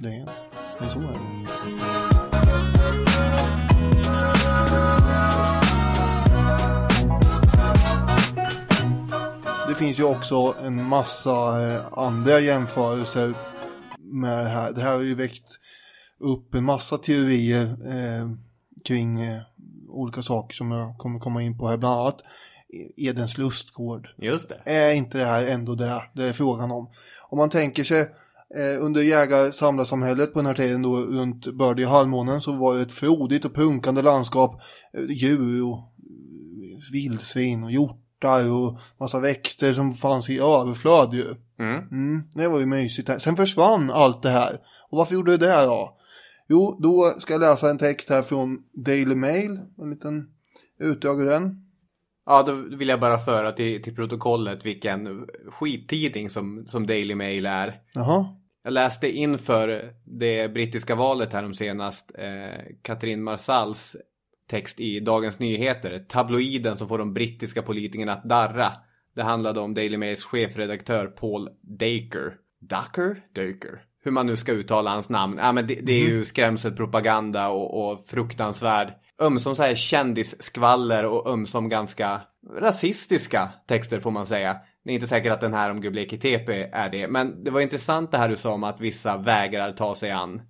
så är det. Det finns ju också en massa eh, andra jämförelser med det här. Det här har ju väckt upp en massa teorier eh, kring eh, olika saker som jag kommer komma in på här. Bland annat Edens lustgård. Just det. Är inte det här ändå det det är frågan om? Om man tänker sig eh, under jägar-samlarsamhället på den här tiden då runt bördiga halvmånen så var det ett frodigt och prunkande landskap. Eh, djur och eh, vildsvin och hjortar och massa växter som fanns i överflöd ju. Mm. Mm, det var ju mysigt. här. Sen försvann allt det här. Och varför gjorde det det då? Jo, då ska jag läsa en text här från Daily Mail. En liten utdrag ur den. Ja, då vill jag bara föra till, till protokollet vilken skittidning som, som Daily Mail är. Jaha. Jag läste inför det brittiska valet här om senast eh, Katrin Marsals text i Dagens Nyheter. Tabloiden som får de brittiska politikerna att darra. Det handlade om Daily Mails chefredaktör Paul Dacre. Ducker? Dacre. Hur man nu ska uttala hans namn. Ja, men det, det är ju skrämselpropaganda och, och fruktansvärd. Ömsom så här kändisskvaller och ömsom ganska rasistiska texter får man säga. Det är inte säkert att den här om Göbleki Tepe är det. Men det var intressant det här du sa om att vissa vägrar ta sig an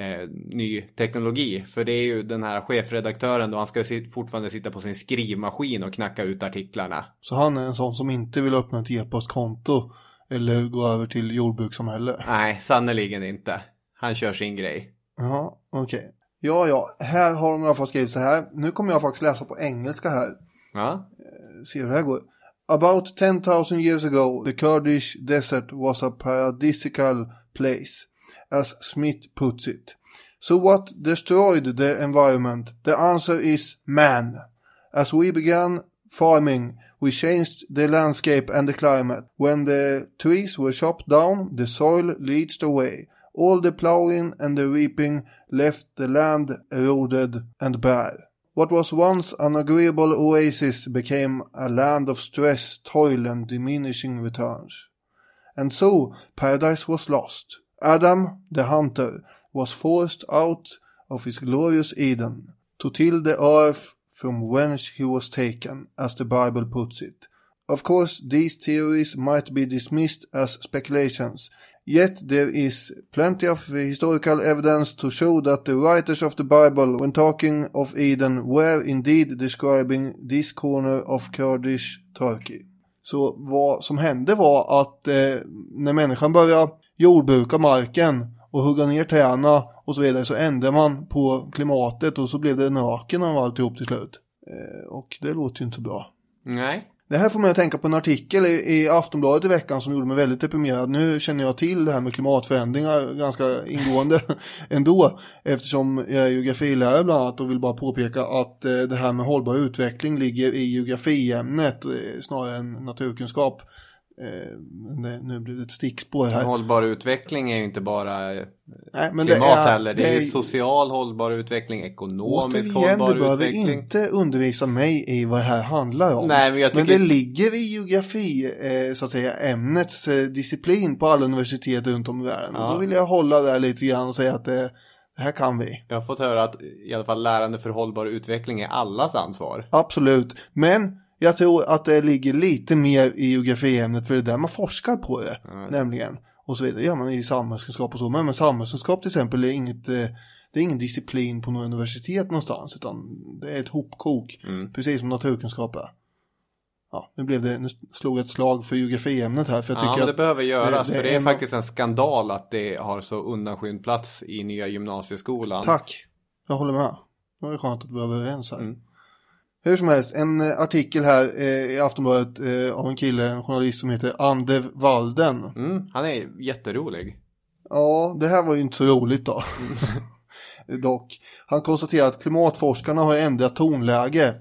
eh, ny teknologi. För det är ju den här chefredaktören då, han ska fortfarande sitta på sin skrivmaskin och knacka ut artiklarna. Så han är en sån som inte vill öppna ett e-postkonto eller gå över till jordbrukssamhälle. Nej, sannoliken inte. Han kör sin grej. Ja, okej. Ja, ja, här har de i alla fall skrivit så här. Nu kommer jag faktiskt läsa på engelska här. Ja, Se hur det här går. About 10,000 years ago, the Kurdish desert was a paradisical place, as Smith puts it. So what destroyed the environment? The answer is man. As we began farming, we changed the landscape and the climate. When the trees were chopped down, the soil leached away. All the plowing and the reaping left the land eroded and bare. What was once an agreeable oasis became a land of stress, toil, and diminishing returns. And so paradise was lost. Adam, the hunter, was forced out of his glorious Eden to till the earth from whence he was taken, as the Bible puts it. Of course, these theories might be dismissed as speculations, yet there is plenty of historical evidence to show that the writers of the Bible, when talking of Eden, were indeed describing this corner of Kurdish Turkey. Så vad som hände var att eh, när människan började jordbruka marken och hugga ner träna och så vidare så ändrade man på klimatet och så blev det en öken av alltihop till slut. Eh, och det låter ju inte så bra. nej. Det här får mig att tänka på en artikel i, i Aftonbladet i veckan som gjorde mig väldigt deprimerad. Nu känner jag till det här med klimatförändringar ganska ingående ändå. Eftersom jag är geografilärare bland annat och vill bara påpeka att eh, det här med hållbar utveckling ligger i geografiämnet eh, snarare än naturkunskap. Eh, det, nu blev det ett stickspår En här. hållbar utveckling är ju inte bara eh, Nej, men klimat det är, heller. Det är ju social hållbar utveckling, ekonomisk Återigen, hållbar du behöver utveckling. inte undervisa mig i vad det här handlar om. Nej, men jag men det ligger i geografi, eh, så att säga, ämnets eh, disciplin på alla universitet runt om i världen. Ja. Då vill jag hålla där lite grann och säga att det, det här kan vi. Jag har fått höra att i alla fall lärande för hållbar utveckling är allas ansvar. Absolut. Men jag tror att det ligger lite mer i geografiämnet för det är där man forskar på det. Nämligen. Och så vidare. Gör man i samhällskunskap och så. Men med samhällskunskap till exempel är inget eh, det är ingen disciplin på något universitet någonstans utan det är ett hopkok. Precis som naturkunskap är. Ja, nu blev det, nu slog jag ett slag för geografiämnet här för jag Ja, tycker men det behöver göras. det- det för det är är faktiskt en skandal att det har så undanskymd plats i nya gymnasieskolan. Tack, jag håller med. Det var skönt att vi var överens här. Mm. Hur som helst, en eh, artikel här eh, i Aftonbladet eh, av en kille, en journalist som heter Ander Walden. Mm, han är jätterolig. Ja, det här var ju inte så roligt då. Dock. Han konstaterar att klimatforskarna har ändrat tonläge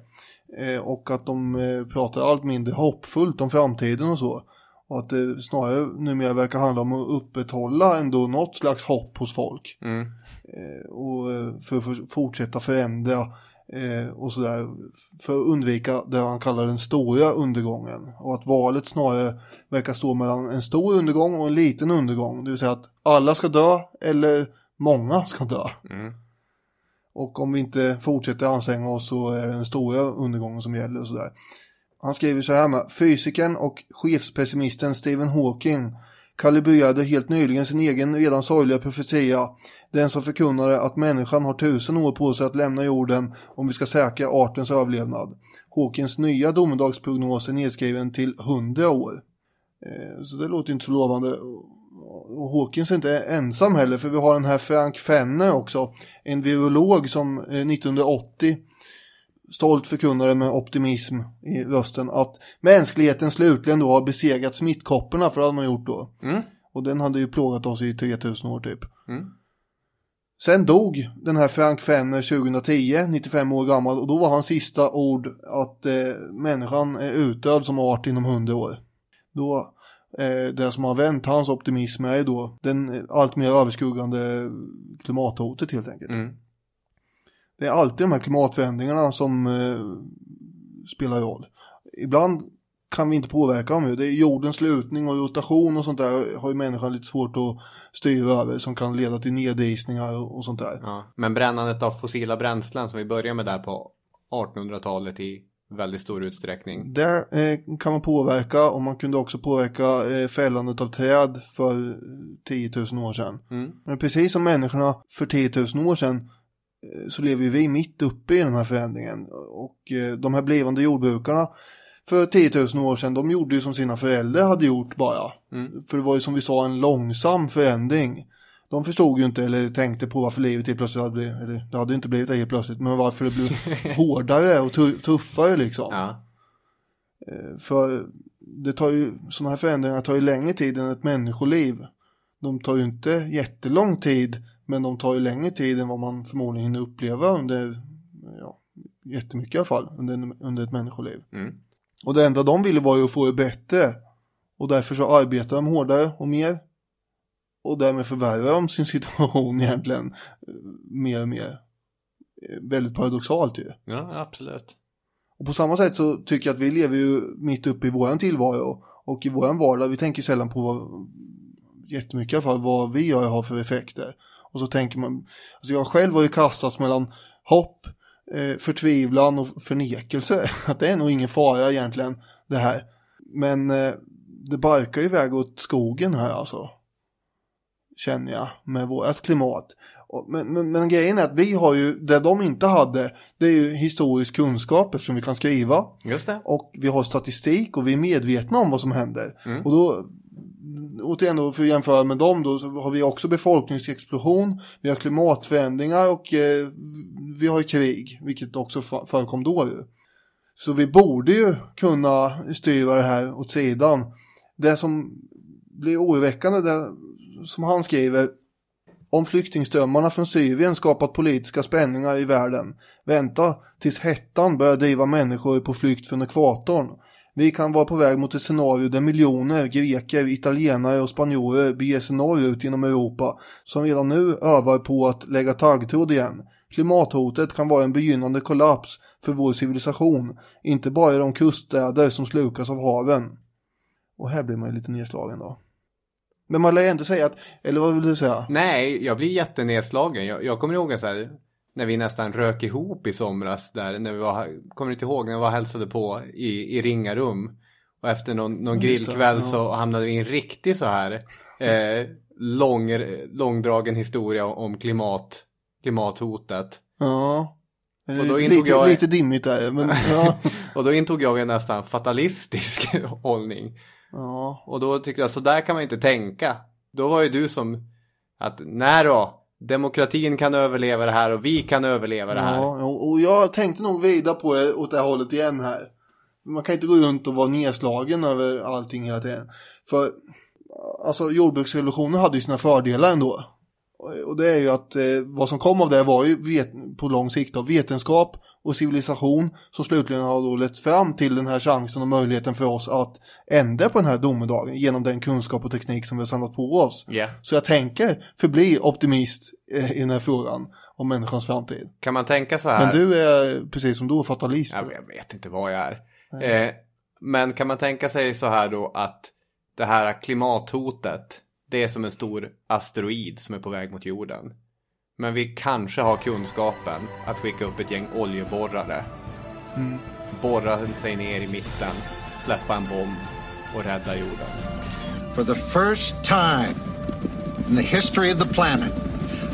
eh, och att de pratar allt mindre hoppfullt om framtiden och så. Och att det snarare numera verkar handla om att upprätthålla ändå något slags hopp hos folk. Mm. Och för att fortsätta förändra eh, och sådär. För att undvika det han kallar den stora undergången. Och att valet snarare verkar stå mellan en stor undergång och en liten undergång. Det vill säga att alla ska dö eller många ska dö. Mm. Och om vi inte fortsätter anstränga oss så är det den stora undergången som gäller och sådär. Han skriver så här med fysikern och chefspessimisten Stephen Hawking kalibrerade helt nyligen sin egen redan sorgliga profetia. Den som förkunnade att människan har tusen år på sig att lämna jorden om vi ska säkra artens överlevnad. Hawkins nya domedagsprognos är nedskriven till 100 år. Eh, så det låter inte så lovande. Och Hawkins är inte ensam heller för vi har den här Frank Fenner också. En virolog som eh, 1980 stolt förkunnade med optimism i rösten att mänskligheten slutligen då har besegrat smittkopporna för det hade man gjort då. Mm. Och den hade ju plågat oss i 3000 år typ. Mm. Sen dog den här Frank Fenner 2010, 95 år gammal, och då var hans sista ord att eh, människan är utdöd som art inom 100 år. Då, eh, det som har vänt hans optimism är ju då den eh, allt mer överskuggande klimathotet helt enkelt. Mm. Det är alltid de här klimatförändringarna som eh, spelar roll. Ibland kan vi inte påverka dem. Det är jordens lutning och rotation och sånt där har ju människan lite svårt att styra över som kan leda till nedisningar och, sånt där. Ja. Men brännandet av fossila bränslen som vi börjar med där på 1800-talet i väldigt stor utsträckning. Där eh, kan man påverka och man kunde också påverka eh, fällandet av träd för 10 000 år sedan. Mm. Men precis som människorna för 10 000 år sedan så lever vi mitt uppe i den här förändringen. Och eh, de här blivande jordbrukarna för 10 000 år sedan, de gjorde ju som sina föräldrar hade gjort bara. Mm. För det var ju som vi sa en långsam förändring. De förstod ju inte eller tänkte på varför livet helt plötsligt hade blivit, eller det hade inte blivit det helt plötsligt, men varför det blev hårdare och tu- tuffare liksom. Ja. För det tar ju, sådana här förändringar tar ju längre tid än ett människoliv. De tar ju inte jättelång tid, men de tar ju längre tid än vad man förmodligen hinner uppleva under, ja, jättemycket i alla fall, under, under ett människoliv. Mm. Och det enda de ville var ju att få det bättre. Och därför så arbetar de hårdare och mer. Och därmed förvärrar de sin situation egentligen eh, mer och mer. Eh, Väldigt paradoxalt ju. ja, absolut. Och på samma sätt så tycker jag att vi lever ju mitt uppe i våran tillvaro och i våran vardag. Vi tänker sällan på vad, jättemycket i alla fall vad vi gör har för effekter. Och så tänker man, alltså jag själv har ju kastats mellan hopp, eh, förtvivlan och förnekelse. Att det är nog ingen fara egentligen det här. Men eh, det barkar iväg åt skogen här alltså. Känner jag med vårt klimat. Men, men, men grejen är att vi har ju, det de inte hade, det är ju historisk kunskap eftersom vi kan skriva. Just det. Och vi har statistik och vi är medvetna om vad som händer. Mm. Och då, återigen då för att jämföra med dem då, så har vi också befolkningsexplosion, vi har klimatförändringar och eh, vi har ju krig, vilket också förekom då ju. Så vi borde ju kunna styra det här åt sidan. Det som blir oroväckande, det, som han skriver, om flyktingströmmarna från Syrien skapat politiska spänningar i världen. Vänta tills hettan börjar driva människor på flykt från ekvatorn. Vi kan vara på väg mot ett scenario där miljoner greker, italienare och spanjorer beger sig norrut genom Europa som redan nu övar på att lägga taggtråd igen. Klimathotet kan vara en begynnande kollaps för vår civilisation, inte bara i de kuststäder som slukas av haven. Och här blir man ju lite nedslagen då. Men man lär ju inte säga att, eller vad vill du säga? Nej, jag blir jättenedslagen. Jag, jag kommer ihåg en så här, när vi nästan rök ihop i somras där, när vi var, kommer inte ihåg när vi var hälsade på i, i Ringarum? Och efter någon, någon det, grillkväll ja. så hamnade vi i en riktig så här eh, lång, långdragen historia om klimat, klimathotet. Ja. Och då intog lite, jag- lite dimmigt där, men ja. Och då intog jag en nästan fatalistisk hållning. ja. Och då tyckte jag, så där kan man inte tänka. Då var ju du som, att nej då, demokratin kan överleva det här och vi kan överleva det här. Ja, och jag tänkte nog vida på det åt det här hållet igen här. Man kan inte gå runt och vara nedslagen över allting hela tiden. För alltså jordbruksrevolutionen hade ju sina fördelar ändå. Och- det är ju att eh, vad som kom av det var ju vet, på lång sikt av vetenskap och civilisation som slutligen har då lett fram till den här chansen och möjligheten för oss att ändra på den här domedagen genom den kunskap och teknik som vi har samlat på oss. Ja. Så jag tänker förbli optimist eh, i den här frågan om människans framtid. Kan man tänka så här? Men du är precis som du, fatalist. Jag, jag vet inte vad jag är. Eh, men kan man tänka sig så här då att det här klimathotet, det är som en stor asteroid som är på väg mot jorden. Men vi kanske har kunskapen att skicka upp ett gäng oljeborrare. Borra sig ner i mitten, släppa en bomb och rädda jorden. For the first time in the history of the planet,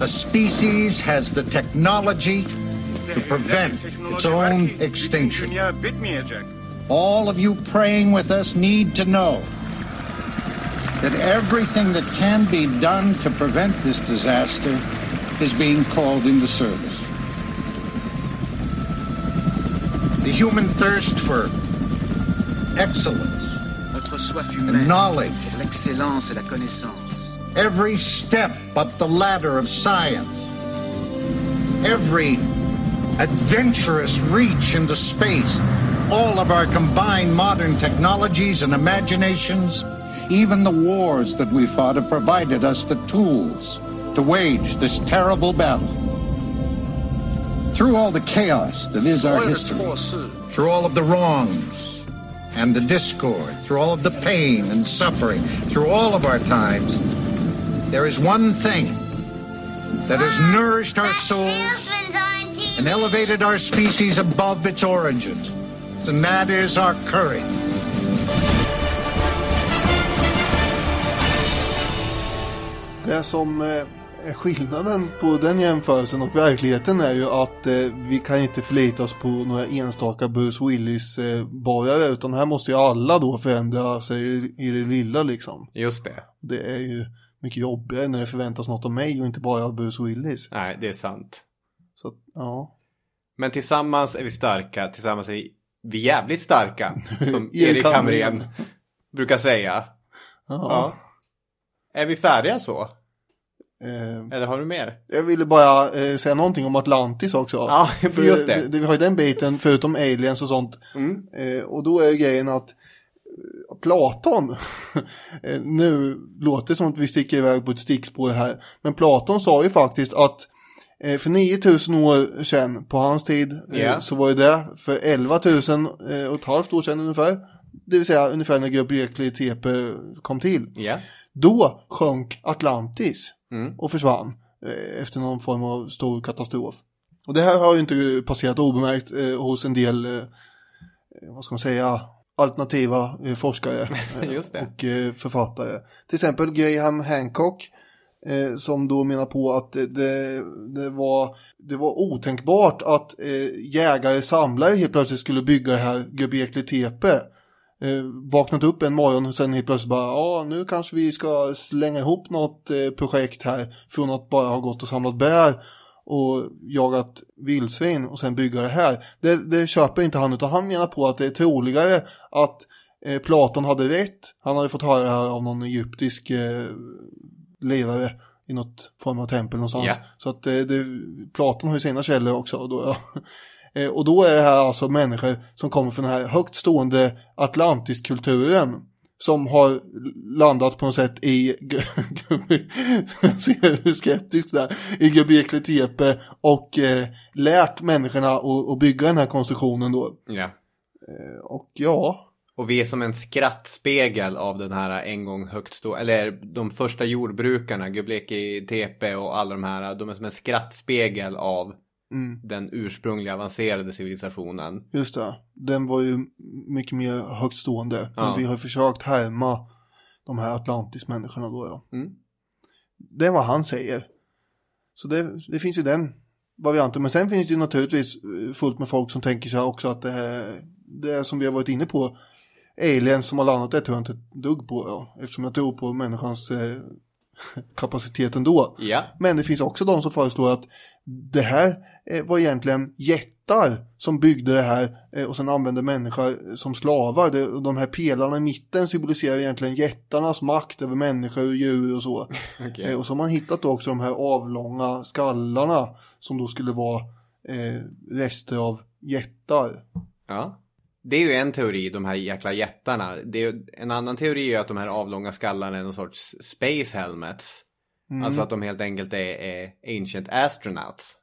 a species has the technology to prevent its own extinction. All of you praying with us need to know that everything that can be done to prevent this disaster is being called into service. The human thirst for excellence and knowledge l'excellence et la connaissance. every step up the ladder of science, every adventurous reach into space, all of our combined modern technologies and imaginations, even the wars that we fought have provided us the tools to wage this terrible battle. Through all the chaos that is our history, through all of the wrongs and the discord, through all of the pain and suffering, through all of our times, there is one thing that has nourished our souls and elevated our species above its origins, and that is our courage. Det som eh, är skillnaden på den jämförelsen och verkligheten är ju att eh, vi kan inte förlita oss på några enstaka Bruce Willis eh, utan här måste ju alla då förändra sig i, det lilla liksom. Just det. Det är ju mycket jobbigare när det förväntas något av mig och inte bara av Bruce Willis. Nej, det är sant. Så att, ja. Men tillsammans är vi starka, tillsammans är vi jävligt starka. Som Erik. Hamrén brukar säga. Ja. Ja. Är vi färdiga så? Eh, Eller har du mer? jag ville bara eh, säga någonting om Atlantis också. Ja, För just det. Vi har ju den biten förutom aliens och sånt. Mm. Eh, och då är grejen att eh, Platon, eh, nu låter det som att vi sticker iväg på ett stickspår här, men Platon sa ju faktiskt att för 9000 år sedan på hans tid Ja. så var ju det för 11 000 eh, och ett halvt år sedan ungefär. Det vill säga ungefär när Göbekli Tepe kom till. Ja. Då sjönk Atlantis Mm. och försvann eh, efter någon form av stor katastrof. Och det här har ju inte passerat obemärkt eh, hos en del, eh, vad ska man säga, alternativa eh, forskare eh, och eh, författare. Till exempel Graham Hancock eh, som då menar på att det, det, var, det var otänkbart att eh, jägare samlare helt plötsligt skulle bygga det här Göbekli Tepe. Eh, vaknat upp en morgon och sen helt plötsligt bara, ja nu kanske vi ska slänga ihop något eh, projekt här från att bara ha gått och samlat bär och jagat vildsvin och sen bygga det här. Det, det köper inte han utan han menar på att det är troligare att eh, Platon hade rätt. Han hade fått höra det här av någon egyptisk eh, ledare i något form av tempel någonstans. Ja. Så att eh, det, Platon har ju sina källor också. Då, ja. Eh, och då är det här alltså människor som kommer från den här högt stående Atlantiskulturen som har landat på något sätt i, jag ser hur skeptisk där, i Göbekli Tepe och eh, lärt människorna att, att bygga den här konstruktionen då. Ja. Eh, och ja, Och vi är som en skrattspegel av den här en gång högt stå, eller de första jordbrukarna, Göbekli Tepe och alla de här, de är som en skrattspegel av mm, den ursprungliga avancerade civilisationen. just det. Den var ju mycket mer högtstående. Ja. Men vi har försökt härma de här Atlantis-människorna då ja. Mm. Det är vad han säger. Så det, det finns ju den varianten. Men sen finns det ju naturligtvis eh, fullt med folk som tänker sig också att det, är, det är som vi har varit inne på. Aliens som har landat det tror jag inte ett dugg på. Ja. Eftersom jag tror på människans eh, kapacitet ändå. Ja. Men det finns också de som föreslår att det här eh, var egentligen jättar som byggde det här eh, och sen använde människor som slavar. De här pelarna i mitten symboliserar egentligen jättarnas makt över människor och djur och så. Okej. Eh, och så har man hittat också de här avlånga skallarna som då skulle vara rester av jättar. Ja. Det är ju en teori, de här jäkla jättarna. Det är, en annan teori är att de här avlånga skallarna är någon sorts space helmets. Mm. Alltså att de helt enkelt är, är ancient astronauts.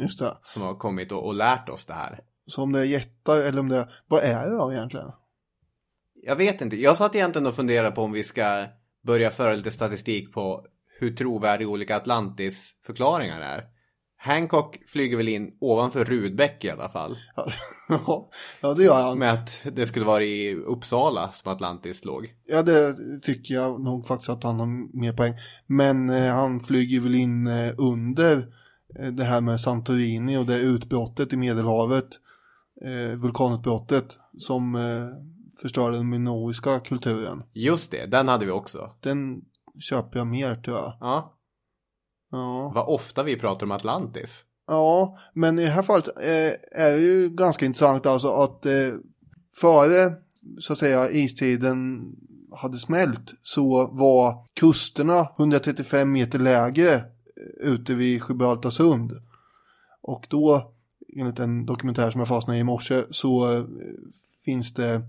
Just det. Som har kommit och, och lärt oss det här. Så om det är jättar eller om det är, vad är det då egentligen? Jag vet inte. Jag satt egentligen och funderade på om vi ska börja föra lite statistik på hur trovärdiga olika Atlantis-förklaringar är. Hancock flyger väl in ovanför Rudbeck i alla fall. Ja, det gör han. Med att det skulle vara i Uppsala som Atlantis låg. Ja, det tycker jag nog faktiskt att han har mer poäng. Men eh, han flyger väl in eh, under eh, det här med Santorini och det utbrottet i Medelhavet. Eh, vulkanutbrottet som eh, förstörde den minoiska kulturen. Just det, den hade vi också. Den köper jag mer tror jag. Ja, Ja. vad ofta vi pratar om Atlantis. Ja, men i det här fallet eh, är det ju ganska intressant alltså att eh, före så att säga istiden hade smält så var kusterna 135 meter lägre eh, ute vid Gibraltarsund. Och då, enligt en dokumentär som jag fastnade i i morse, så eh, finns det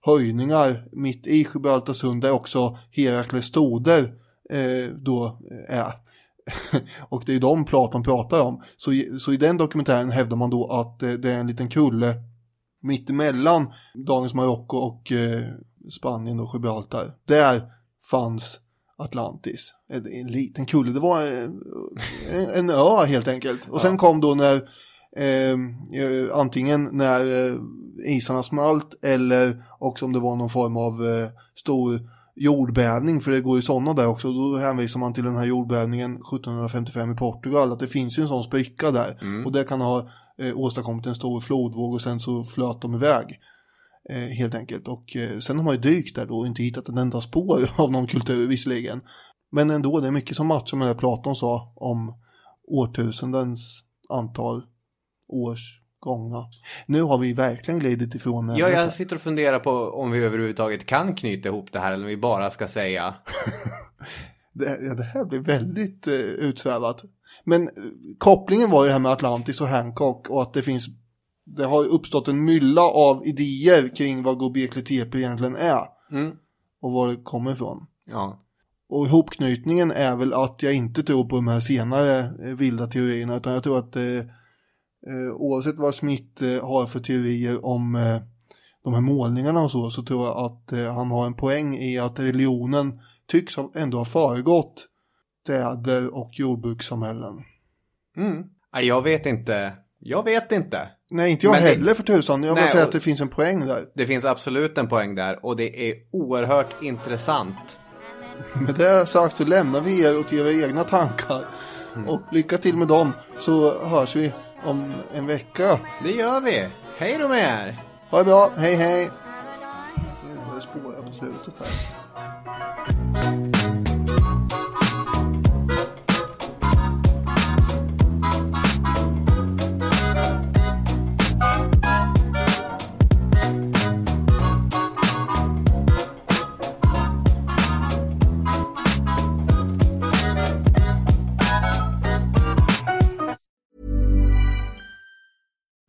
höjningar mitt i Gibraltarsund där också Herakles stoder eh, då är. och det är de Platon pratar om. Så, i- så i den dokumentären hävdar man då att eh, det är en liten kulle mittemellan dagens Marocko och eh, Spanien och Gibraltar. Där fanns Atlantis. En, en liten kulle, det var eh, en, en ö helt enkelt. Och sen kom då när eh, eh, antingen när eh, isarna smalt eller också om det var någon form av eh, stor jordbävning, för det går ju sådana där också. Då hänvisar man till den här jordbävningen 1755 i Portugal, att det finns ju en sån spricka där. Och det kan ha eh, åstadkommit en stor flodvåg och sen så flöt de iväg. Eh, helt enkelt. Och eh, sen har man ju dykt där då och inte hittat en enda spår av någon kultur visserligen. Men ändå, det är mycket som matchar med det Platon sa om årtusendens antal års gångna. Nu har vi verkligen glidit ifrån Ja, ämnet jag sitter och funderar på om vi överhuvudtaget kan knyta ihop det här eller om vi bara ska säga Det, ja, det här blir väldigt eh, utsvävat. Men eh, kopplingen var ju det här med Atlantis och Hancock och att det finns det har ju uppstått en mylla av idéer kring vad Göbekli Tepe egentligen är. Mm. Och var det kommer ifrån. Ja. Och ihopknytningen är väl att jag inte tror på de här senare eh, vilda teorierna utan jag tror att eh, oavsett vad Smith eh, har för teorier om eh, de här målningarna och så så tror jag att eh, han har en poäng i att religionen tycks ändå ha föregått städer och jordbrukssamhällen. Mm. Nej, Jag vet inte. Jag vet inte. Nej, inte jag Men det- heller för tusan. Jag vill Nej, säga att det finns en poäng där. Det finns absolut en poäng där och det är oerhört intressant. Med det sagt så lämnar vi er åt era egna tankar. Och lycka till med dem så hörs vi om en vecka. Det gör vi. Hej då med er! Ha det bra, hej hej! Nu börjar det spåra på slutet här.